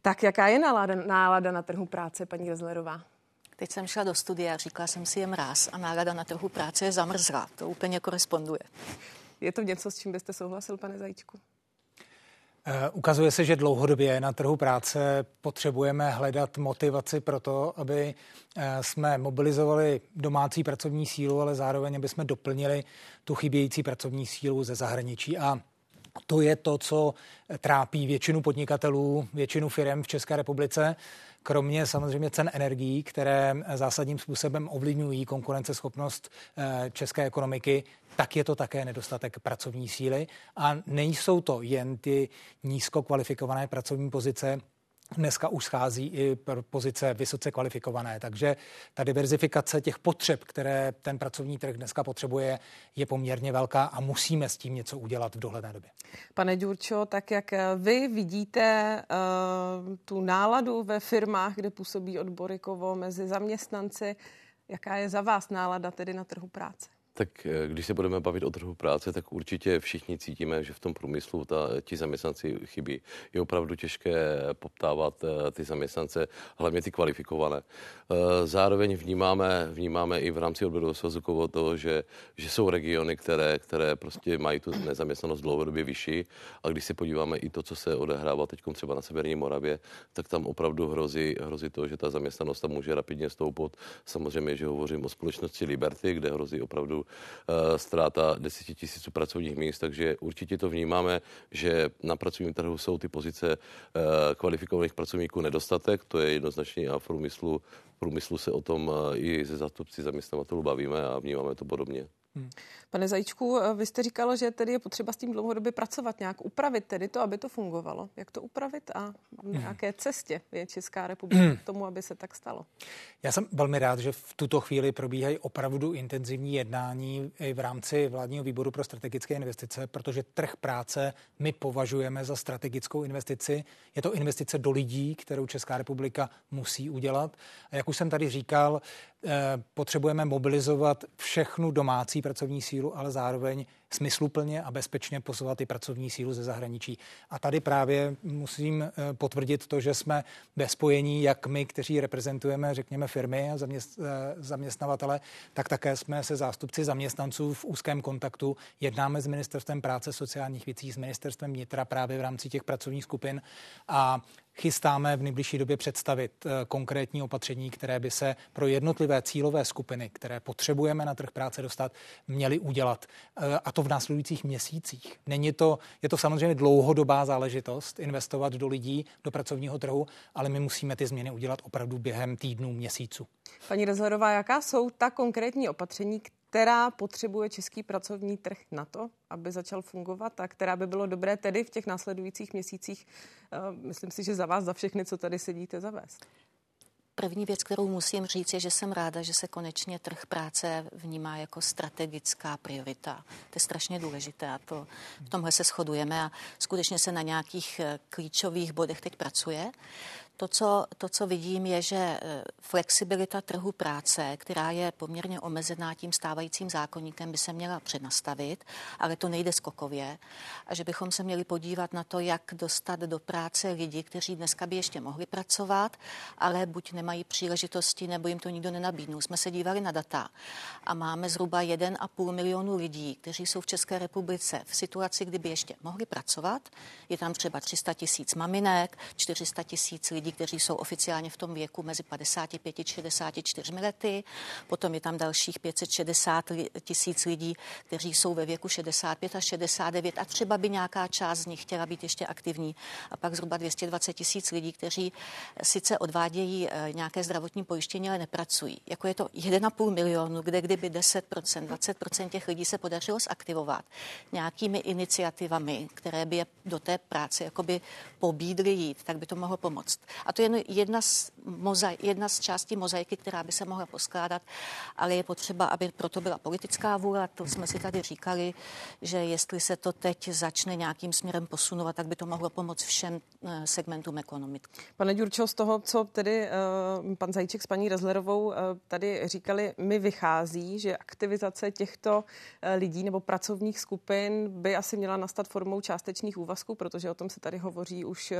Tak jaká je nálada, nálada na trhu práce, paní Rezlerová? Teď jsem šla do studia a říkala jsem si je mráz a nálada na trhu práce je zamrzlá. To úplně koresponduje. Je to něco, s čím byste souhlasil, pane Zajíčku? Eh, ukazuje se, že dlouhodobě na trhu práce potřebujeme hledat motivaci pro to, aby eh, jsme mobilizovali domácí pracovní sílu, ale zároveň, aby jsme doplnili tu chybějící pracovní sílu ze zahraničí. A to je to, co trápí většinu podnikatelů, většinu firm v České republice kromě samozřejmě cen energií, které zásadním způsobem ovlivňují konkurenceschopnost eh, české ekonomiky, tak je to také nedostatek pracovní síly. A nejsou to jen ty nízkokvalifikované pracovní pozice, dneska už schází i pozice vysoce kvalifikované. Takže ta diverzifikace těch potřeb, které ten pracovní trh dneska potřebuje, je poměrně velká a musíme s tím něco udělat v dohledné době. Pane Ďurčo, tak jak vy vidíte uh, tu náladu ve firmách, kde působí odbory Kovo mezi zaměstnanci, jaká je za vás nálada tedy na trhu práce? Tak eh, když se budeme bavit o trhu práce, tak určitě všichni cítíme, že v tom průmyslu ta, ti zaměstnanci chybí. Je opravdu těžké poptávat eh, ty zaměstnance, hlavně ty kvalifikované. Eh, zároveň vnímáme, vnímáme i v rámci odboru svazu to, že, že jsou regiony, které, které prostě mají tu nezaměstnanost dlouhodobě vyšší. A když se podíváme i to, co se odehrává teď třeba na Severní Moravě, tak tam opravdu hrozí, hrozí to, že ta zaměstnanost tam může rapidně stoupat. Samozřejmě, že hovořím o společnosti Liberty, kde hrozí opravdu Eh, ztráta deseti tisíců pracovních míst, takže určitě to vnímáme, že na pracovním trhu jsou ty pozice eh, kvalifikovaných pracovníků nedostatek, to je jednoznačně a v průmyslu, v průmyslu se o tom eh, i ze zástupci zaměstnavatelů bavíme a vnímáme to podobně. Hmm. Pane Zajíčku, vy jste říkal, že tedy je potřeba s tím dlouhodobě pracovat, nějak upravit tedy to, aby to fungovalo. Jak to upravit a na nějaké cestě je Česká republika k tomu, aby se tak stalo? Já jsem velmi rád, že v tuto chvíli probíhají opravdu intenzivní jednání i v rámci vládního výboru pro strategické investice, protože trh práce my považujeme za strategickou investici. Je to investice do lidí, kterou Česká republika musí udělat. A jak už jsem tady říkal, potřebujeme mobilizovat všechnu domácí pracovní sílu, ale zároveň smysluplně a bezpečně posouvat i pracovní sílu ze zahraničí. A tady právě musím eh, potvrdit to, že jsme ve spojení, jak my, kteří reprezentujeme, řekněme, firmy a eh, zaměstnavatele, tak také jsme se zástupci zaměstnanců v úzkém kontaktu. Jednáme s Ministerstvem práce sociálních věcí, s Ministerstvem vnitra právě v rámci těch pracovních skupin a chystáme v nejbližší době představit eh, konkrétní opatření, které by se pro jednotlivé cílové skupiny, které potřebujeme na trh práce dostat, měly udělat. Eh, a to v následujících měsících. Není to, je to samozřejmě dlouhodobá záležitost investovat do lidí, do pracovního trhu, ale my musíme ty změny udělat opravdu během týdnů, měsíců. Paní Rezlerová, jaká jsou ta konkrétní opatření, která potřebuje český pracovní trh na to, aby začal fungovat a která by bylo dobré tedy v těch následujících měsících, eh, myslím si, že za vás, za všechny, co tady sedíte, zavést? První věc, kterou musím říct, je, že jsem ráda, že se konečně trh práce vnímá jako strategická priorita. To je strašně důležité a to, v tomhle se shodujeme a skutečně se na nějakých eh, klíčových bodech teď pracuje. To co, to, co vidím, je, že e, flexibilita trhu práce, která je poměrně omezená tím stávajícím zákonníkem, by se měla přenastavit, ale to nejde skokově. A že bychom se měli podívat na to, jak dostat do práce lidi, kteří dneska by ještě mohli pracovat, ale buď nemají příležitosti, nebo jim to nikdo nenabídnul. Jsme se dívali na data a máme zhruba 1,5 milionu lidí, kteří jsou v České republice v situaci, kdyby ještě mohli pracovat. Je tam třeba 300 tisíc maminek, 400 tisíc lidí, lidí, kteří jsou oficiálně v tom věku mezi 55 a 64 lety. Potom je tam dalších 560 tisíc lidí, kteří jsou ve věku 65 a 69 a třeba by nějaká část z nich chtěla být ještě aktivní. A pak zhruba 220 tisíc lidí, kteří sice odvádějí eh, nějaké zdravotní pojištění, ale nepracují. Jako je to 1,5 milionu, kde kdyby 10%, 20% těch lidí se podařilo zaktivovat nějakými iniciativami, které by je do té práce jakoby pobídly jít, tak by to mohlo pomoct. A to je jedna z, mozai, jedna z částí mozaiky, která by se mohla poskládat, ale je potřeba, aby proto byla politická vůle. To jsme si tady říkali, že jestli se to teď začne nějakým směrem posunovat, tak by to mohlo pomoct všem eh, segmentům ekonomiky. Pane Ďurčo, z toho, co tedy uh, pan Zajíček s paní Rezlerovou uh, tady říkali, mi vychází, že aktivizace těchto uh, lidí nebo pracovních skupin by asi měla nastat formou částečných úvazků, protože o tom se tady hovoří už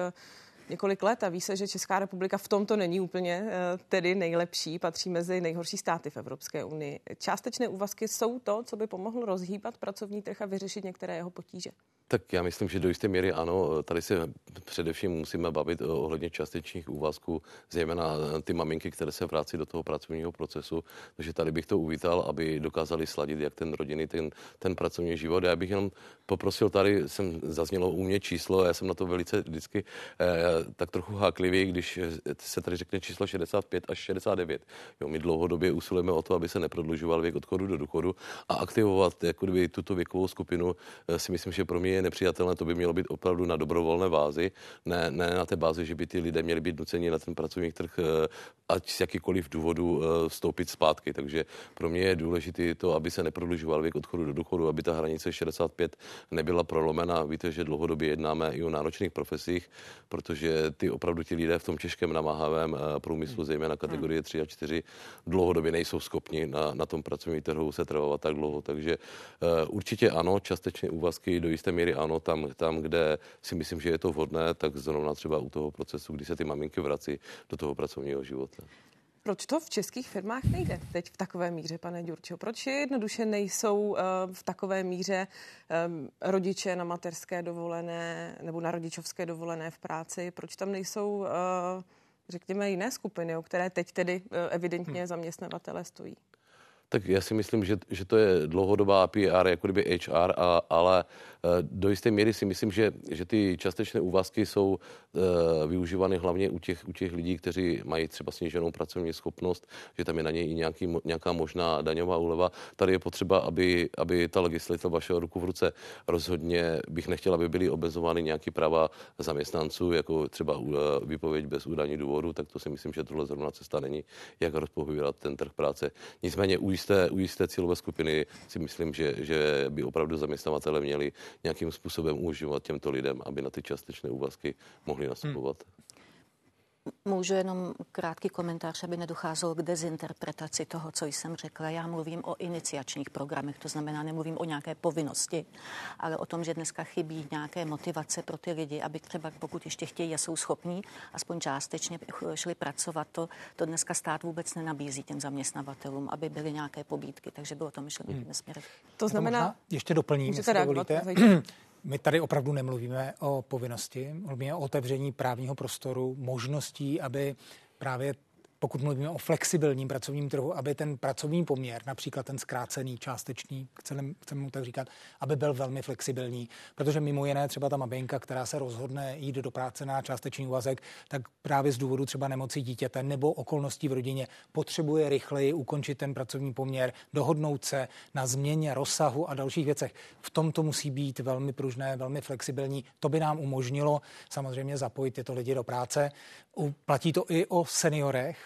několik let a ví se, že Česká republika v tomto není úplně eh, tedy nejlepší, patří mezi nejhorší státy v Evropské unii. Částečné úvazky jsou to, co by pomohlo rozhýbat pracovní trh a vyřešit některé jeho potíže. Tak já myslím, že do jisté míry ano. Tady se především musíme bavit ohledně částečných úvazků, zejména ty maminky, které se vrací do toho pracovního procesu. Takže tady bych to uvítal, aby dokázali sladit jak ten rodinný, ten, ten pracovní život. Já bych jenom poprosil, tady jsem zaznělo u mě číslo, já jsem na to velice vždycky eh, tak trochu háklivý, když se tady řekne číslo 65 až 69. Jo, my dlouhodobě usilujeme o to, aby se neprodlužoval věk odchodu do důchodu a aktivovat jako kdyby tuto věkovou skupinu eh, si myslím, že pro mě je nepřijatelné, to by mělo být opravdu na dobrovolné bázi, ne, ne na té bázi, že by ty lidé měli být nuceni na ten pracovní trh, eh, ať z jakýkoliv důvodu eh, vstoupit zpátky. Takže pro mě je důležité to, aby se neprodlužoval věk odchodu do důchodu, aby ta hranice 65 nebyla prolomena. Víte, že dlouhodobě jednáme i o náročných profesích, protože ty opravdu ti lidé v tom těžkém namáhavém eh, průmyslu, zejména kategorie 3 a 4, dlouhodobě nejsou schopni na, na tom pracovním trhu se trvat tak dlouho. Takže uh, určitě ano, částečně úvazky do jisté míry ano, tam, tam, kde si myslím, že je to vhodné, tak zrovna třeba u toho procesu, kdy se ty maminky vrací do toho pracovního života. Proč to v českých firmách nejde teď v takové míře, pane Ďurčo? Proč jednoduše nejsou uh, v takové míře um, rodiče na materské dovolené nebo na rodičovské dovolené v práci? Proč tam nejsou, uh, řekněme, jiné skupiny, o které teď tedy evidentně hmm. zaměstnavatele stojí? Tak já si myslím, že, že to je dlouhodobá PR, jako kdyby HR, a, ale Eh, do jisté míry si myslím, že, že ty částečné úvazky jsou uh, využívány hlavně u těch, u těch lidí, kteří mají třeba sníženou pracovní schopnost, že tam je na něj i nějaký, nějaká možná daňová úleva. Tady je potřeba, aby, aby ta legislativa vašeho ruku v ruce rozhodně bych nechtěla, aby byly obezovány nějaké práva zaměstnanců, jako třeba uh, výpověď bez údání důvodu, tak to si myslím, že tohle zrovna cesta není, jak rozpohybovat ten trh práce. Nicméně u jisté, u jisté cílové skupiny si myslím, že, že by opravdu zaměstnavatele měli nějakým způsobem umožňovat těmto lidem, aby na ty částečné úvazky mohli nastupovat. Hmm. Můžu jenom krátký komentář, aby nedocházelo k dezinterpretaci toho, co jsem řekla. Já mluvím o iniciačních programech, to znamená, nemluvím o nějaké povinnosti, ale o tom, že dneska chybí nějaké motivace pro ty lidi, aby třeba pokud ještě chtějí a jsou schopní, aspoň částečně šli pracovat. To, to dneska stát vůbec nenabízí těm zaměstnavatelům, aby byly nějaké pobídky, takže bylo to myšleno hmm. směrem. To znamená, ještě doplním, jestli dovolíte. My tady opravdu nemluvíme o povinnosti, mluvíme o otevření právního prostoru, možností, aby právě pokud mluvíme o flexibilním pracovním trhu, aby ten pracovní poměr, například ten zkrácený, částečný, chceme, chceme mu tak říkat, aby byl velmi flexibilní. Protože mimo jiné třeba ta maminka, která se rozhodne jít do práce na částečný úvazek, tak právě z důvodu třeba nemoci dítěte nebo okolností v rodině potřebuje rychleji ukončit ten pracovní poměr, dohodnout se na změně rozsahu a dalších věcech. V tom to musí být velmi pružné, velmi flexibilní. To by nám umožnilo samozřejmě zapojit tyto lidi do práce. Platí to i o seniorech,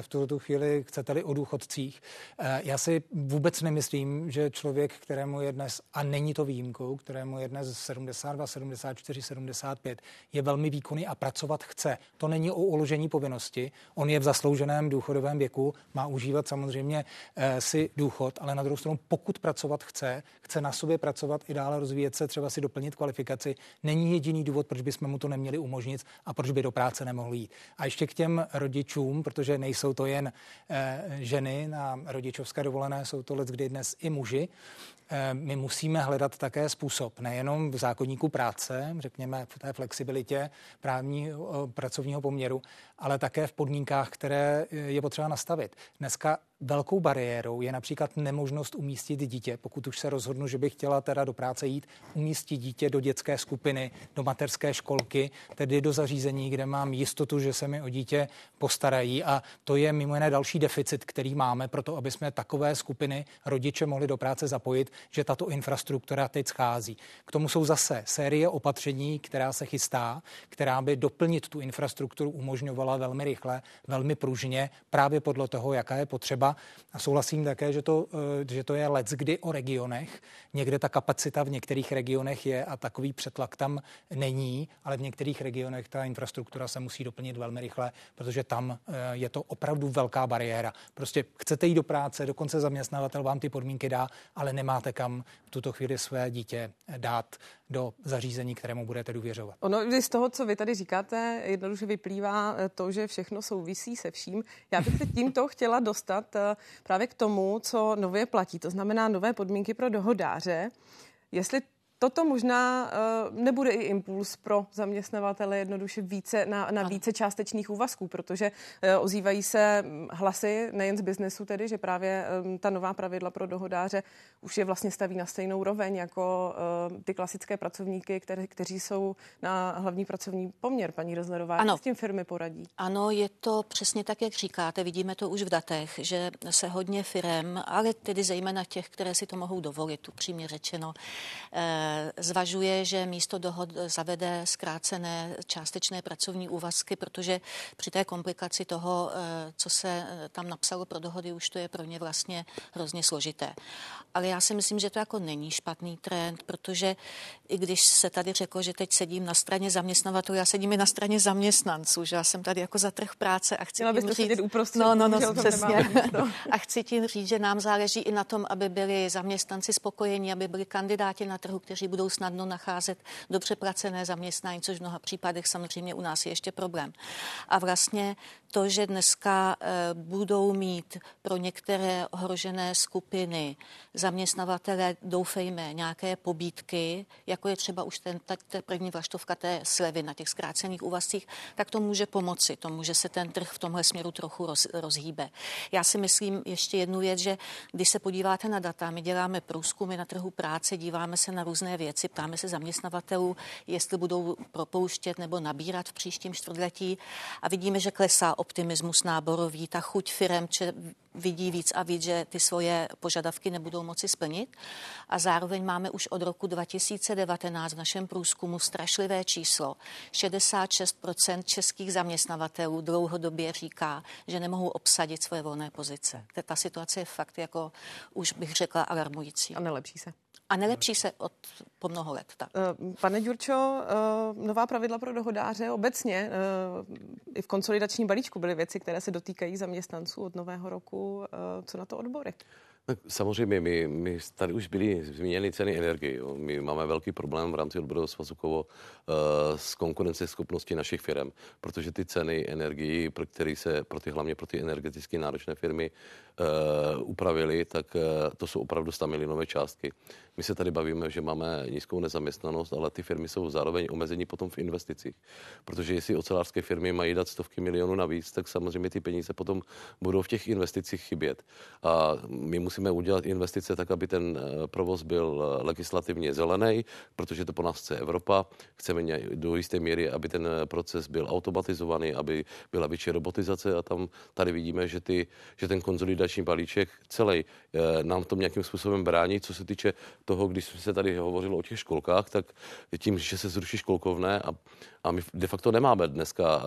v tuto chvíli chcete-li o důchodcích. Eh, já si vůbec nemyslím, že člověk, kterému je dnes, a není to výjimkou, kterému je dnes 72, 74, 75, je velmi výkonný a pracovat chce. To není o uložení povinnosti. On je v zaslouženém důchodovém věku, má užívat samozřejmě eh, si důchod, ale na druhou stranu, pokud pracovat chce, chce na sobě pracovat i dále rozvíjet se, třeba si doplnit kvalifikaci, není jediný důvod, proč bychom mu to neměli umožnit a proč by do práce nemohl jít. A ještě k těm rodičům, protože nejsou to jen eh, ženy na rodičovské dovolené, jsou to let, kdy dnes i muži. Eh, my musíme hledat také způsob, nejenom v zákonníku práce, řekněme v té flexibilitě právní pracovního poměru, ale také v podmínkách, které je potřeba nastavit. Dneska velkou bariérou je například nemožnost umístit dítě, pokud už se rozhodnu, že bych chtěla teda do práce jít, umístit dítě do dětské skupiny, do materské školky, tedy do zařízení, kde mám jistotu, že se mi o dítě postarají. A to je mimo jiné další deficit, který máme, proto aby jsme takové skupiny rodiče mohli do práce zapojit, že tato infrastruktura teď schází. K tomu jsou zase série opatření, která se chystá, která by doplnit tu infrastrukturu umožňovala velmi rychle, velmi pružně, právě podle toho, jaká je potřeba. A souhlasím také, že to, eh, že to je let kdy o regionech. Někde ta kapacita v některých regionech je a takový přetlak tam není, ale v některých regionech ta infrastruktura se musí doplnit velmi rychle, protože tam eh, je to opravdu velká bariéra. Prostě chcete jít do práce, dokonce zaměstnavatel vám ty podmínky dá, ale nemáte kam v tuto chvíli své dítě dát do zařízení, kterému budete důvěřovat. Ono z toho, co vy tady říkáte, jednoduše vyplývá eh, to, že všechno souvisí se vším. Já bych se tímto chtěla dostat eh, právě k tomu, co nově platí, to znamená nové podmínky pro dohodáře. Jestli Toto možná uh, nebude i impuls pro zaměstnavatele jednoduše více na, na více částečných úvazků, protože uh, ozývají se hm, hlasy nejen z biznesu tedy, že právě um, ta nová pravidla pro dohodáře už je vlastně staví na stejnou roveň jako uh, ty klasické pracovníky, které, kteří jsou na hlavní pracovní poměr, paní Rezlerová. Ano. S tím firmy poradí? Ano, je to přesně tak, jak říkáte. Vidíme to už v datech, že se hodně firem, ale tedy zejména těch, které si to mohou dovolit, upřímně řečeno, eh, zvažuje, že místo dohod zavede zkrácené částečné pracovní úvazky, protože při té komplikaci toho, eh, co se eh, tam napsalo pro dohody, už to je pro ně vlastně hrozně složité. Ale já si myslím, že to jako není špatný trend, protože i když se tady řeklo, že teď sedím na straně zaměstnavatelů, já sedím i na straně zaměstnanců, že já jsem tady jako za trh práce a chci tím říct... Uprostřed, no, no, no, přesně. a chci tím říct, že nám záleží i na tom, aby byli zaměstnanci spokojení, aby byli kandidáti na trhu, kteří kteří budou snadno nacházet dobře placené zaměstnání, což v mnoha případech samozřejmě u nás je ještě problém. A vlastně to, že dneska eh, budou mít pro některé ohrožené skupiny zaměstnavatele, doufejme, nějaké pobídky, jako je třeba už ten, ta, ta první vlaštovka té slevy na těch zkrácených úvazcích, tak to může pomoci, to může se ten trh v tomhle směru trochu roz, rozhýbe. Já si myslím ještě jednu věc, že když se podíváte na data, my děláme průzkumy na trhu práce, díváme se na různé věci, ptáme se zaměstnavatelů, jestli budou propouštět nebo nabírat v příštím čtvrtletí a vidíme, že klesá optimismus náborový, ta chuť firem če, vidí víc a víc, že ty svoje požadavky nebudou moci splnit. A zároveň máme už od roku 2019 v našem průzkumu strašlivé číslo. 66% českých zaměstnavatelů dlouhodobě říká, že nemohou obsadit svoje volné pozice. Ta situace je fakt jako, už bych řekla, alarmující. A nelepší se. A nelepší se od po mnoho let. Tak. Eh, pane Ďurčo, eh, nová pravidla pro dohodáře obecně i v konsolidačním balíčku byly věci, které se dotýkají zaměstnanců od nového roku. Co na to odbory? Tak samozřejmě, my, my tady už byly zmíněny ceny energie. My máme velký problém v rámci odborového svazu Kovo uh, s konkurenceschopností našich firm, protože ty ceny energií, pro které se pro ty, hlavně pro ty energeticky náročné firmy uh, upravily, tak uh, to jsou opravdu 100 milionové částky. My se tady bavíme, že máme nízkou nezaměstnanost, ale ty firmy jsou zároveň omezení potom v investicích. Protože jestli ocelářské firmy mají dát stovky milionů navíc, tak samozřejmě ty peníze potom budou v těch investicích chybět. A my musíme udělat investice tak, aby ten eh, provoz byl eh, legislativně zelený, protože to po nás chce Evropa. Chceme do jisté míry, aby ten eh, proces byl automatizovaný, aby byla větší robotizace a tam tady vidíme, že, ty, že ten konzolidační balíček celý nám to nějakým způsobem brání, co se týče toho, když se tady hovořilo o těch školkách, tak tím, že se zruší školkovné a, a my de facto nemáme dneska uh,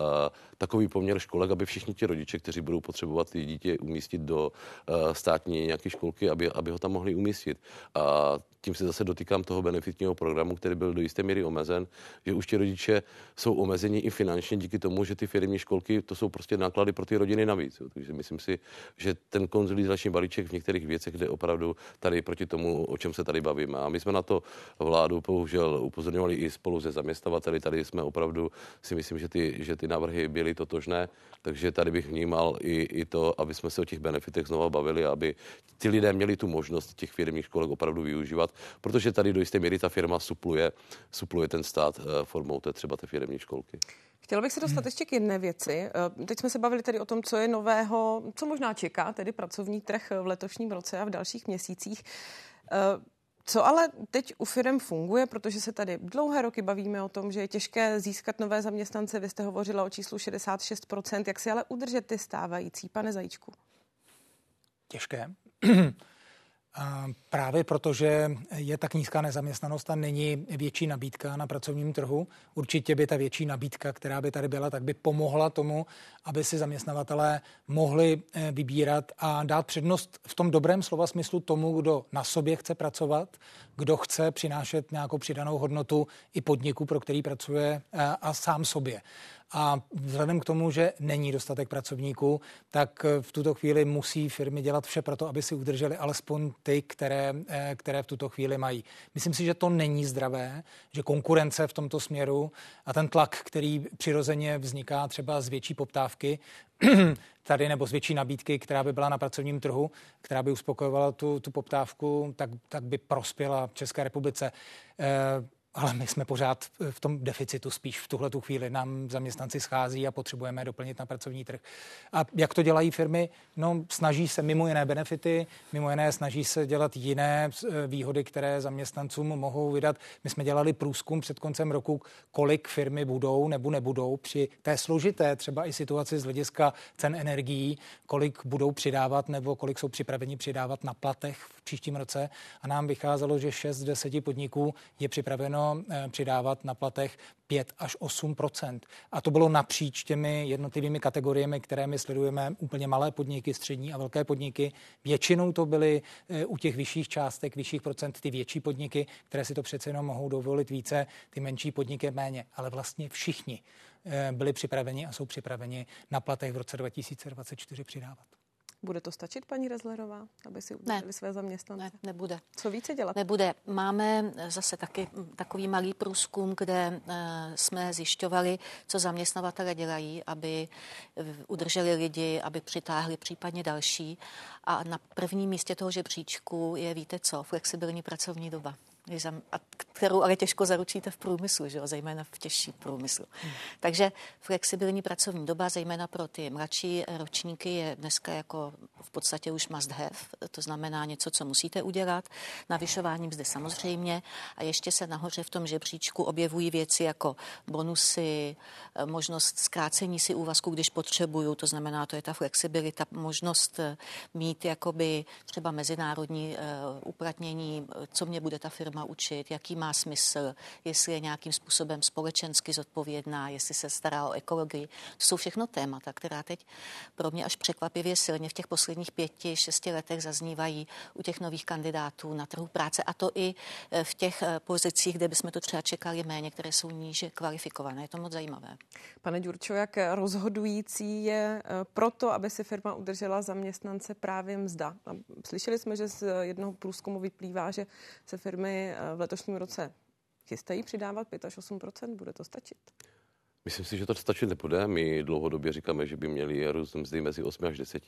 takový poměr školek, aby všichni ti rodiče, kteří budou potřebovat ty dítě umístit do uh, státní nějaké školky, aby, aby ho tam mohli umístit. A tím se zase dotýkám toho benefitního programu, který byl do jisté míry omezen, že už ti rodiče jsou omezeni i finančně díky tomu, že ty firmní školky, to jsou prostě náklady pro ty rodiny navíc. Jo. Takže myslím si, že ten konzolidační balíček v některých věcech jde opravdu tady proti tomu, o čem se tady bavíme. A my jsme na to vládu bohužel upozorňovali i spolu se zaměstnavateli. Tady jsme opravdu si myslím, že ty, že ty návrhy byly totožné, takže tady bych vnímal i, i to, aby jsme se o těch benefitech znova bavili, aby ty lidé měli tu možnost těch firmních školek opravdu využívat protože tady do jisté míry ta firma supluje, supluje ten stát eh, formou té třeba té firmní školky. Chtěla bych se dostat ještě k jedné věci. Eh, teď jsme se bavili tedy o tom, co je nového, co možná čeká, tedy pracovní trh v letošním roce a v dalších měsících. Eh, co ale teď u firm funguje, protože se tady dlouhé roky bavíme o tom, že je těžké získat nové zaměstnance. Vy jste hovořila o číslu 66%. Jak si ale udržet ty stávající, pane Zajíčku? Těžké. Právě protože je tak nízká nezaměstnanost a není větší nabídka na pracovním trhu, určitě by ta větší nabídka, která by tady byla, tak by pomohla tomu, aby si zaměstnavatelé mohli eh, vybírat a dát přednost v tom dobrém slova smyslu tomu, kdo na sobě chce pracovat, kdo chce přinášet nějakou přidanou hodnotu i podniku, pro který pracuje eh, a sám sobě. A vzhledem k tomu, že není dostatek pracovníků, tak v tuto chvíli musí firmy dělat vše pro to, aby si udrželi alespoň ty, které, eh, které v tuto chvíli mají. Myslím si, že to není zdravé, že konkurence v tomto směru a ten tlak, který přirozeně vzniká třeba z větší poptávky, tady nebo z větší nabídky, která by byla na pracovním trhu, která by uspokojovala tu, tu poptávku, tak, tak by prospěla České republice. Eh, ale my jsme pořád v tom deficitu spíš v tuhle tu chvíli. Nám zaměstnanci schází a potřebujeme doplnit na pracovní trh. A jak to dělají firmy? No, snaží se mimo jiné benefity, mimo jiné snaží se dělat jiné eh, výhody, které zaměstnancům mohou vydat. My jsme dělali průzkum před koncem roku, kolik firmy budou nebo nebudou při té složité třeba i situaci z hlediska cen energií, kolik budou přidávat nebo kolik jsou připraveni přidávat na platech v příštím roce. A nám vycházelo, že 6 z 10 podniků je připraveno Eh, přidávat na platech 5 až 8% A to bylo napříč těmi jednotlivými kategoriemi, které my sledujeme, úplně malé podniky, střední a velké podniky. Většinou to byly eh, u těch vyšších částek, vyšších procent ty větší podniky, které si to přece jenom mohou dovolit více, ty menší podniky méně. Ale vlastně všichni eh, byli připraveni a jsou připraveni na platech v roce 2024 přidávat. Bude to stačit, paní Rezlerová, aby si udrželi ne, své zaměstnance? Ne, nebude. Co více dělat? Nebude. Máme zase taky takový malý průzkum, kde uh, jsme zjišťovali, co zaměstnavatele dělají, aby udrželi lidi, aby přitáhli případně další. A na prvním místě toho žebříčku je, víte co, flexibilní pracovní doba a kterou ale těžko zaručíte v průmyslu, že jo? zejména v těžší průmyslu. Hmm. Takže flexibilní pracovní doba, zejména pro ty mladší ročníky, je dneska jako v podstatě už must have, to znamená něco, co musíte udělat. Navyšování mzdy samozřejmě a ještě se nahoře v tom žebříčku objevují věci jako bonusy, možnost zkrácení si úvazku, když potřebuju, to znamená, to je ta flexibilita, možnost mít jakoby třeba mezinárodní uh, uplatnění, co mě bude ta firma firma učit, jaký má smysl, jestli je nějakým způsobem společensky zodpovědná, jestli se stará o ekologii. To jsou všechno témata, která teď pro mě až překvapivě silně v těch posledních pěti, šesti letech zaznívají u těch nových kandidátů na trhu práce a to i eh, v těch eh, pozicích, kde bychom to třeba čekali méně, které jsou níže kvalifikované. Je to moc zajímavé. Pane Ďurčo, jak rozhodující je proto, aby si firma udržela zaměstnance právě mzda? Slyšeli jsme, že z jednoho průzkumu vyplývá, že se firmy v letošním roce chystají přidávat 5 až 8% Bude to stačit? Myslím si, že to stačit nebude. My dlouhodobě říkáme, že by měli růst mzdy mezi 8 až 10.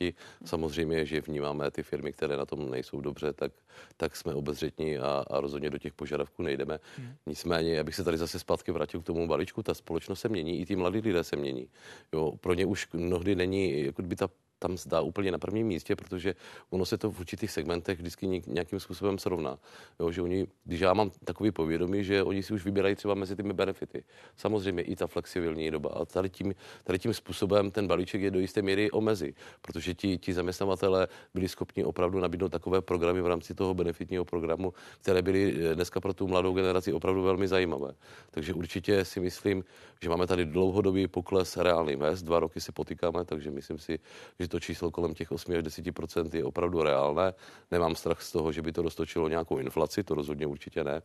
Samozřejmě, že vnímáme ty firmy, které na tom nejsou dobře, tak, tak jsme obezřetní a, a rozhodně do těch požadavků nejdeme. Hmm. Nicméně, abych se tady zase zpátky vrátil k tomu balíčku, ta společnost se mění, i ty mladí lidé se mění. Jo, pro ně už mnohdy není, jako by ta tam zdá úplně na prvním místě, protože ono se to v určitých segmentech vždycky nějakým způsobem srovná. Jo, že oni, když já mám takový povědomí, že oni si už vybírají třeba mezi těmi benefity. Samozřejmě i ta flexibilní doba. A tady tím, tady tím způsobem ten balíček je do jisté míry omezí, protože ti, ti zaměstnavatele byli schopni opravdu nabídnout takové programy v rámci toho benefitního programu, které byly eh, dneska pro tu mladou generaci opravdu velmi zajímavé. Takže určitě si myslím, že máme tady dlouhodobý pokles reálný mest. Dva roky se potýkáme, takže myslím si, že to číslo kolem těch 8 až 10% je opravdu reálné. Nemám strach z toho, že by to roztočilo nějakou inflaci, to rozhodně určitě ne.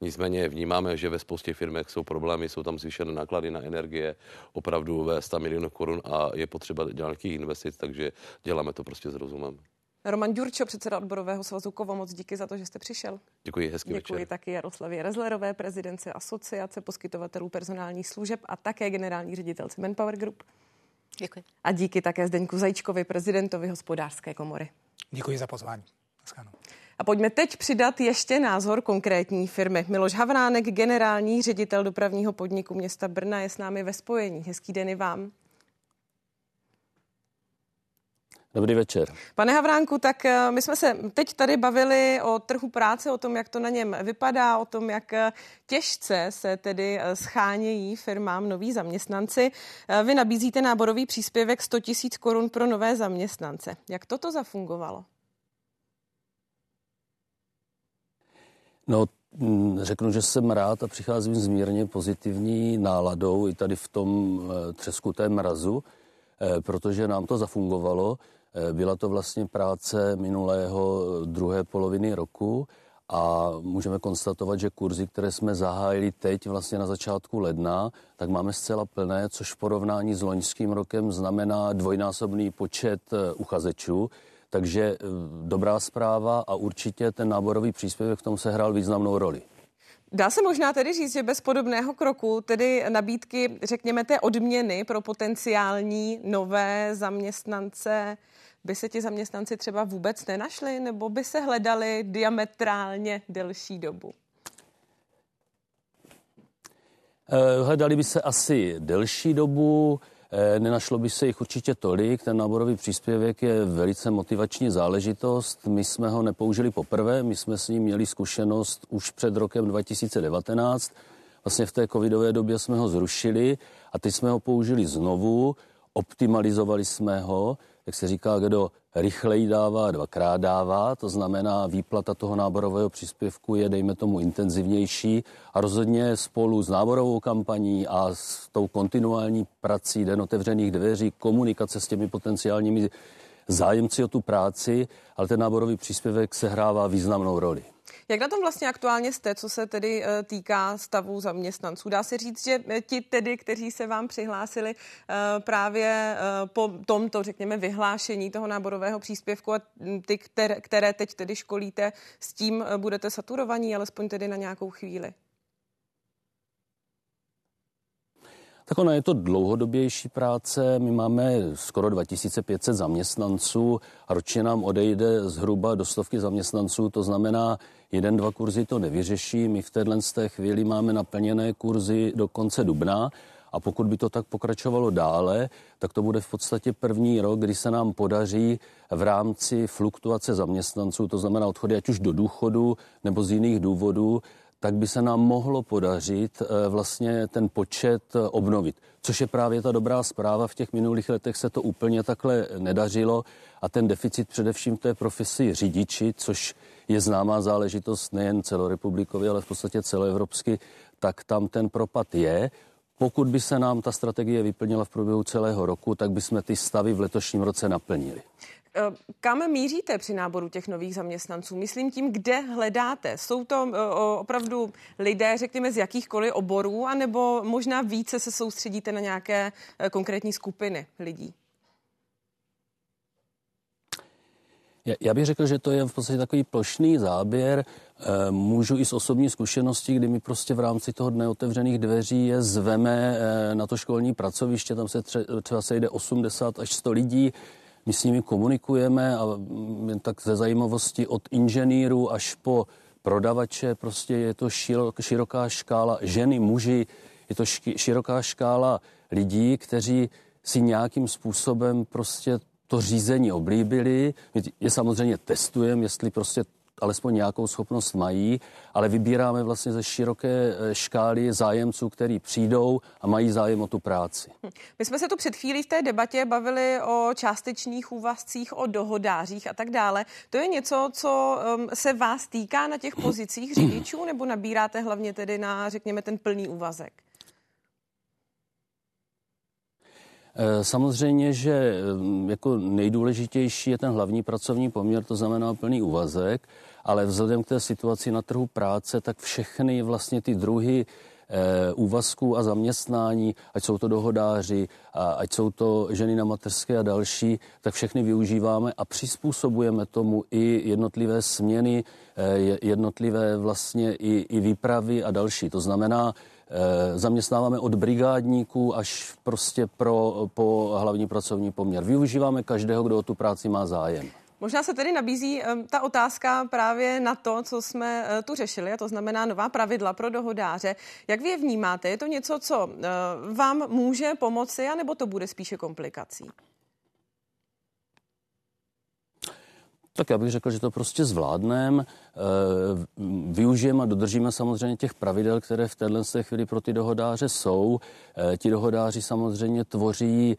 Nicméně vnímáme, že ve spoustě firmech jsou problémy, jsou tam zvýšené náklady na energie opravdu ve 100 milionů korun a je potřeba nějakých investic, takže děláme to prostě s rozumem. Roman Ďurčo, předseda odborového svazu Kovo, moc díky za to, že jste přišel. Děkuji, hezký Děkuji večer. taky Jaroslavě Rezlerové, prezidence Asociace poskytovatelů personálních služeb a také generální ředitelce Manpower Group. Děkuji. A díky také Zdeňku Zajíčkovi, prezidentovi hospodářské komory. Děkuji za pozvání. Naschledanou. A pojďme teď přidat ještě názor konkrétní firmy. Miloš Havránek, generální ředitel dopravního podniku města Brna, je s námi ve spojení. Hezký den i vám. Dobrý večer. Pane Havránku, tak eh, my jsme se teď tady bavili o trhu práce, o tom, jak to na něm vypadá, o tom, jak eh, těžce se tedy eh, schánějí firmám noví zaměstnanci. Vy nabízíte náborový příspěvek 100 000 korun pro nové zaměstnance. Jak toto zafungovalo? No, mm, řeknu, že jsem rád a přicházím s mírně pozitivní náladou i tady v tom třeskutém mrazu, protože nám to zafungovalo. Eh, byla to vlastně práce minulého eh, druhé poloviny roku a můžeme konstatovat, že kurzy, které jsme zahájili teď vlastně na začátku ledna, tak máme zcela plné, což v porovnání s loňským rokem znamená dvojnásobný počet eh, uchazečů. Takže dobrá zpráva a určitě ten náborový příspěvek v tom se hrál významnou roli. Dá se možná tedy říct, že bez podobného kroku, tedy nabídky, řekněme, té odměny pro potenciální nové zaměstnance, by se ti zaměstnanci třeba vůbec nenašli, nebo by se hledali diametrálně delší dobu? Eh, hledali by se asi delší dobu, eh, nenašlo by se jich určitě tolik. Ten náborový příspěvek je velice motivační záležitost. My jsme ho nepoužili poprvé, my jsme s ním měli zkušenost už před rokem 2019. Vlastně v té covidové době jsme ho zrušili a teď jsme ho použili znovu, optimalizovali jsme ho jak se říká, kdo rychleji dává, dvakrát dává, to znamená výplata toho náborového příspěvku je, dejme tomu, intenzivnější a rozhodně spolu s náborovou kampaní a s tou kontinuální prací den otevřených dveří, komunikace s těmi potenciálními zájemci o tu práci, ale ten náborový příspěvek sehrává významnou roli. Jak na tom vlastně aktuálně jste, co se tedy eh, týká stavu zaměstnanců? Dá se říct, že eh, ti tedy, kteří se vám přihlásili eh, právě po tomto, řekněme, vyhlášení toho náborového příspěvku a ty, které, které teď tedy školíte, s tím budete saturovaní, alespoň tedy na nějakou chvíli? Tak ona je to dlouhodobější práce. My máme skoro 2500 zaměstnanců ročně nám odejde zhruba do stovky zaměstnanců. To znamená, jeden, dva kurzy to nevyřeší. My v téhle té chvíli máme naplněné kurzy do konce dubna. A pokud by to tak pokračovalo dále, tak to bude v podstatě první rok, kdy se nám podaří v rámci fluktuace zaměstnanců, to znamená odchody ať už do důchodu nebo z jiných důvodů, tak by se nám mohlo podařit eh, vlastně ten počet eh, obnovit. Což je právě ta dobrá zpráva. V těch minulých letech se to úplně takhle nedařilo a ten deficit především té profesi řidiči, což je známá záležitost nejen celorepublikově, ale v podstatě celoevropsky, tak tam ten propad je. Pokud by se nám ta strategie vyplnila v průběhu celého roku, tak bychom ty stavy v letošním roce naplnili. Eh, kam míříte při náboru těch nových zaměstnanců? Myslím tím, kde hledáte? Jsou to eh, opravdu lidé, řekněme, z jakýchkoliv oborů, anebo možná více se soustředíte na nějaké eh, konkrétní skupiny lidí? Já bych řekl, že to je v podstatě takový plošný záběr. Můžu i z osobní zkušenosti, kdy mi prostě v rámci toho dne otevřených dveří je zveme na to školní pracoviště, tam se třeba sejde 80 až 100 lidí, my s nimi komunikujeme a jen tak ze zajímavosti od inženýrů až po prodavače, prostě je to široká škála ženy, muži, je to široká škála lidí, kteří si nějakým způsobem prostě to řízení oblíbili. My je samozřejmě testujeme, jestli prostě alespoň nějakou schopnost mají, ale vybíráme vlastně ze široké eh, škály zájemců, který přijdou a mají zájem o tu práci. Hm. My jsme se tu před chvílí v té debatě bavili o částečných úvazcích, o dohodářích a tak dále. To je něco, co um, se vás týká na těch pozicích řidičů, nebo nabíráte hlavně tedy na, řekněme, ten plný úvazek? Eh, samozřejmě, že jako nejdůležitější je ten hlavní pracovní poměr, to znamená plný úvazek ale vzhledem k té situaci na trhu práce, tak všechny vlastně ty druhy e, úvazků a zaměstnání, ať jsou to dohodáři, ať jsou to ženy na mateřské a další, tak všechny využíváme a přizpůsobujeme tomu i jednotlivé směny, e, jednotlivé vlastně i, i výpravy a další. To znamená, e, zaměstnáváme od brigádníků až prostě pro, po hlavní pracovní poměr. Využíváme každého, kdo o tu práci má zájem. Možná se tedy nabízí ta otázka právě na to, co jsme uh, tu řešili, a to znamená nová pravidla pro dohodáře. Jak vy je vnímáte? Je to něco, co uh, vám může pomoci, anebo to bude spíše komplikací? Tak já bych řekl, že to prostě zvládneme. Využijeme a dodržíme samozřejmě těch pravidel, které v téhle chvíli pro ty dohodáře jsou. Ti dohodáři samozřejmě tvoří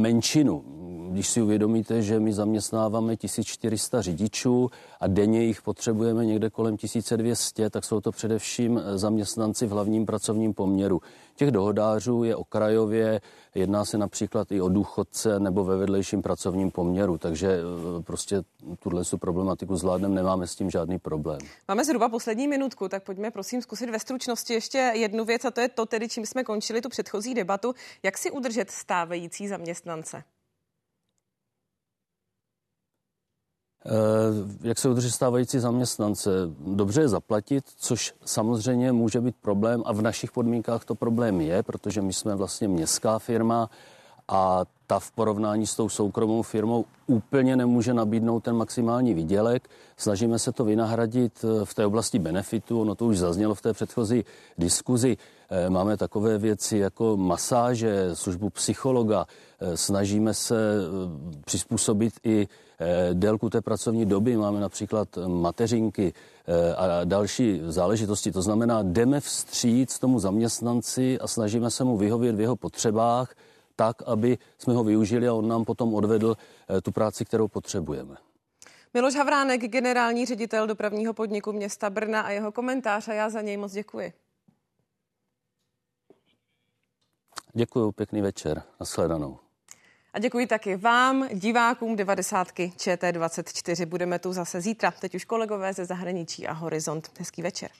menšinu když si uvědomíte, že my zaměstnáváme 1400 řidičů a denně jich potřebujeme někde kolem 1200, tak jsou to především eh, zaměstnanci v hlavním pracovním poměru. Těch dohodářů je okrajově, jedná se například i o důchodce nebo ve vedlejším pracovním poměru, takže eh, prostě tuhle problematiku zvládnem, nemáme s tím žádný problém. Máme zhruba poslední minutku, tak pojďme prosím zkusit ve stručnosti ještě jednu věc a to je to tedy, čím jsme končili tu předchozí debatu. Jak si udržet stávající zaměstnance? Eh, jak se udrží stávající zaměstnance? Dobře je zaplatit, což samozřejmě může být problém a v našich podmínkách to problém je, protože my jsme vlastně městská firma a ta v porovnání s tou soukromou firmou úplně nemůže nabídnout ten maximální výdělek. Snažíme se to vynahradit eh, v té oblasti benefitu, ono to už zaznělo v té předchozí diskuzi. Eh, máme takové věci jako masáže, službu psychologa. Snažíme se přizpůsobit i Eh, délku té pracovní doby, máme například mateřinky eh, a další záležitosti. To znamená, jdeme vstříc tomu zaměstnanci a snažíme se mu vyhovět v jeho potřebách tak, aby jsme ho využili a on nám potom odvedl eh, tu práci, kterou potřebujeme. Miloš Havránek, generální ředitel dopravního podniku města Brna a jeho komentář a já za něj moc děkuji. Děkuji, pěkný večer. Nasledanou. A děkuji taky vám, divákům 90. ČT24. Budeme tu zase zítra. Teď už kolegové ze zahraničí a Horizont. Hezký večer.